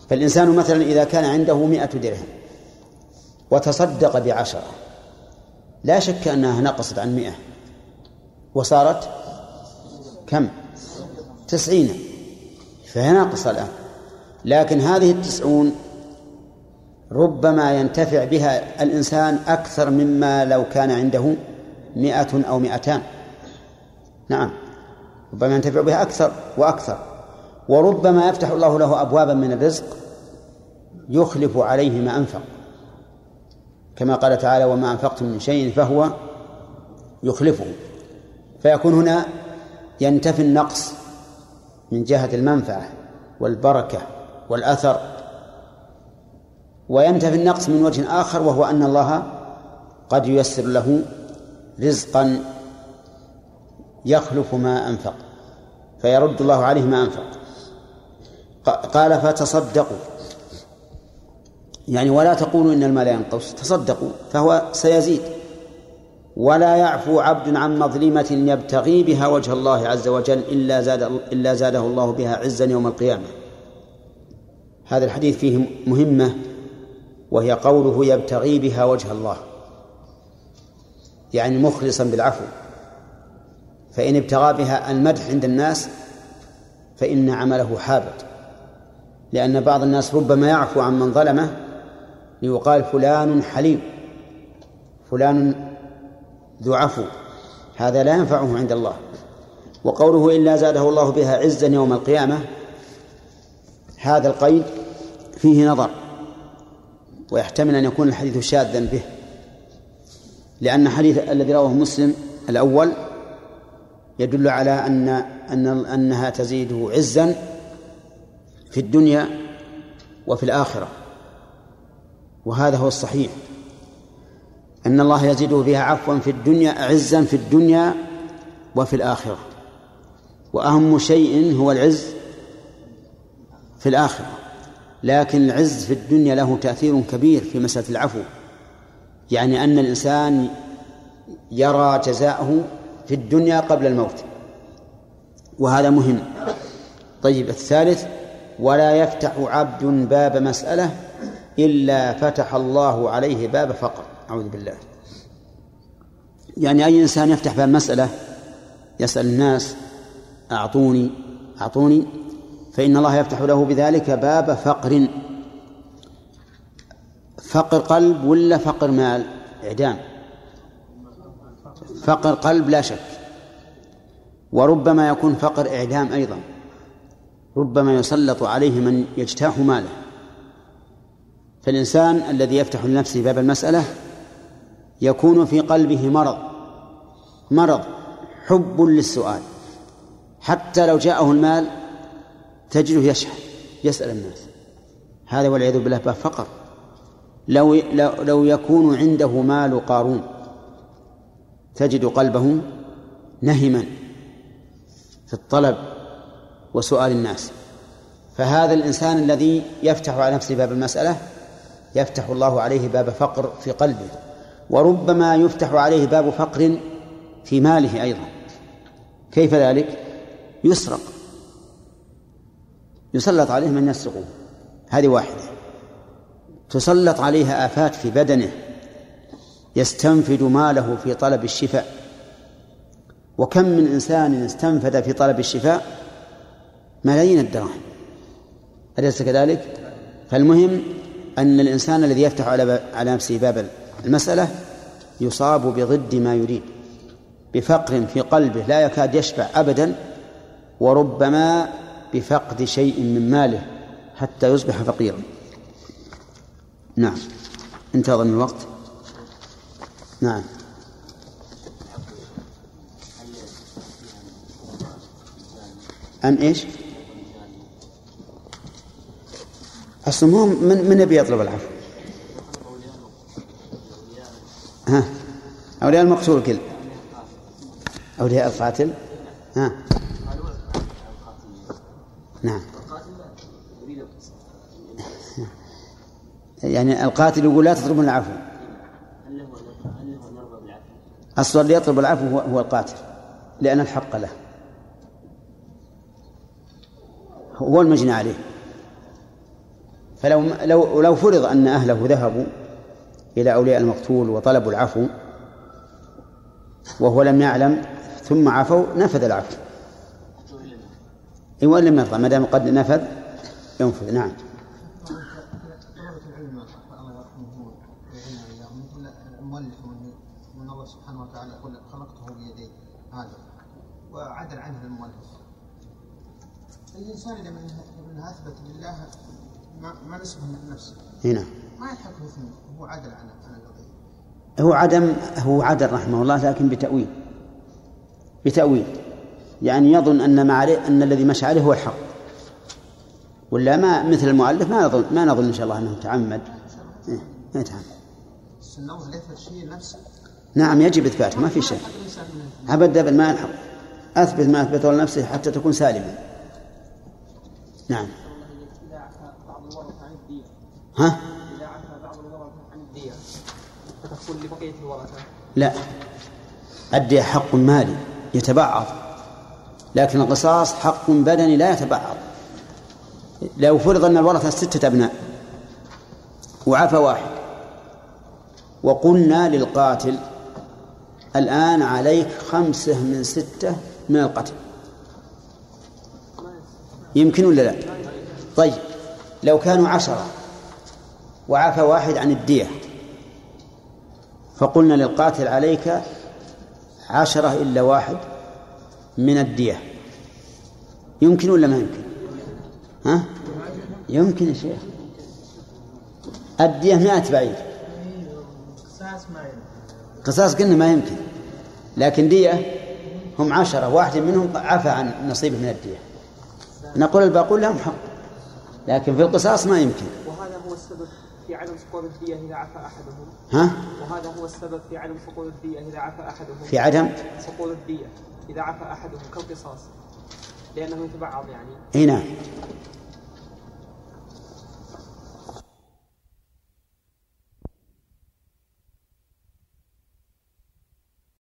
فالإنسان مثلا إذا كان عنده مئة درهم وتصدق بعشرة لا شك أنها نقصت عن مئة وصارت كم؟ تسعين. فهي ناقصة الآن. لكن هذه التسعون ربما ينتفع بها الإنسان أكثر مما لو كان عنده مئة أو مئتان. نعم. ربما ينتفع بها أكثر وأكثر. وربما يفتح الله له أبوابا من الرزق يخلف عليه ما أنفق. كما قال تعالى وما أنفقتم من شيء فهو يخلفه. فيكون هنا ينتفي النقص من جهة المنفعة والبركة والأثر. وينتفي النقص من وجه آخر وهو أن الله قد ييسر له رزقا يخلف ما أنفق. فيرد الله عليه ما أنفق. قال فتصدقوا. يعني ولا تقولوا إن المال ينقص تصدقوا فهو سيزيد. ولا يعفو عبد عن مظلمة يبتغي بها وجه الله عز وجل إلا زاد إلا زاده الله بها عزا يوم القيامة. هذا الحديث فيه مهمة وهي قوله يبتغي بها وجه الله. يعني مخلصا بالعفو. فإن ابتغى بها المدح عند الناس فإن عمله حابط. لأن بعض الناس ربما يعفو عن من ظلمه ليقال فلان حليم فلان ذو عفو هذا لا ينفعه عند الله. وقوله إلا زاده الله بها عزا يوم القيامة هذا القيد فيه نظر ويحتمل أن يكون الحديث شاذا به لأن حديث الذي رواه مسلم الأول يدل على أن أن أنها تزيده عزا في الدنيا وفي الآخرة. وهذا هو الصحيح. أن الله يزيده بها عفوا في الدنيا عزا في الدنيا وفي الآخرة. وأهم شيء هو العز في الآخرة. لكن العز في الدنيا له تأثير كبير في مسألة العفو. يعني أن الإنسان يرى جزاءه في الدنيا قبل الموت. وهذا مهم. طيب الثالث ولا يفتح عبد باب مسألة إلا فتح الله عليه باب فقر أعوذ بالله. يعني أي إنسان يفتح باب مسألة يسأل الناس أعطوني أعطوني فإن الله يفتح له بذلك باب فقر. فقر قلب ولا فقر مال؟ إعدام. فقر قلب لا شك. وربما يكون فقر إعدام أيضا. ربما يسلط عليه من يجتاح ماله. فالإنسان الذي يفتح لنفسه باب المسألة يكون في قلبه مرض. مرض حب للسؤال. حتى لو جاءه المال تجده يشحن يسأل الناس. هذا والعياذ بالله باب فقر. لو لو لو يكون عنده مال قارون تجد قلبه نهما في الطلب وسؤال الناس. فهذا الإنسان الذي يفتح على نفسه باب المسألة يفتح الله عليه باب فقر في قلبه وربما يفتح عليه باب فقر في ماله أيضا. كيف ذلك؟ يسرق. يسلط عليه من يسرقه. هذه واحدة. تسلط عليها آفات في بدنه. يستنفد ماله في طلب الشفاء. وكم من إنسان استنفد في طلب الشفاء؟ ملايين الدراهم. أليس كذلك؟ فالمهم أن الإنسان الذي يفتح على على نفسه باب المسألة يصاب بضد ما يريد بفقر في قلبه لا يكاد يشبع أبدا وربما بفقد شيء من ماله حتى يصبح فقيرا. نعم. انتهى من الوقت. نعم. أن إيش؟ أصلا من من يبي يطلب العفو؟ ها. أولياء المقتول كل. أولياء القاتل. ها. نعم. يعني القاتل يقول لا تطلبون العفو. أصلا اللي يطلب العفو هو, القاتل لأن الحق له. هو المجني عليه. فلو لو لو فرض أن أهله ذهبوا إلى أولياء المقتول وطلبوا العفو وهو لم يعلم ثم عفوا نفذ العفو. اي وإن لم يرضى ما دام قد نفذ ينفذ. نعم طلبة العلم الله يرحمه ويعيننا إياهم مثل المؤلف من من الله سبحانه وتعالى يقول خلقته بيدي هذا وعدل عنه المؤلف. الإنسان من أثبت لله ما, نسبه من نفسه. هنا ما يلحقه اثنين هو عدل عن عن هو عدم هو عدل رحمه الله لكن بتأويل. بتأويل. يعني يظن أن ما عليه أن الذي مشى عليه هو الحق. ولا ما مثل المؤلف ما نظن ما نظن إن شاء الله أنه تعمد إيه، ما يتعمد. شيء نفسه. نعم يجب إثباته ما في شيء. يلحق الإنسان من أبد أبد ما يلحق. أثبت ما أثبته لنفسه حتى تكون سالما. نعم. ها؟ إذا بعض الورثة عن الدية لبقية الورثة لا. الدية حق مالي يتبعض. لكن القصاص حق بدني لا يتبعض. لو فرض أن الورثة ستة أبناء وعفى واحد وقلنا للقاتل الآن عليك خمسة من ستة من القتل. يمكن ولا لا؟ طيب لو كانوا عشرة وعفى واحد عن الدية فقلنا للقاتل عليك عشرة إلا واحد من الدية. يمكن ولا ما يمكن؟ ها؟ يمكن يا شيخ. الدية مئة بعيد قصاص قلنا ما يمكن لكن دية هم عشرة واحد منهم عفى عن نصيبه من الدية. نقول الباقون لهم حق لكن في القصاص ما يمكن. وهذا هو السبب في عدم سقوط الدية إذا عفى أحدهم. ها؟ وهذا هو السبب في عدم سقوط الدية إذا عفى أحدهم. في عدم؟ سقوط الدية إذا عفى أحدهم كالقصاص. لأنه يتبعض يعني. نعم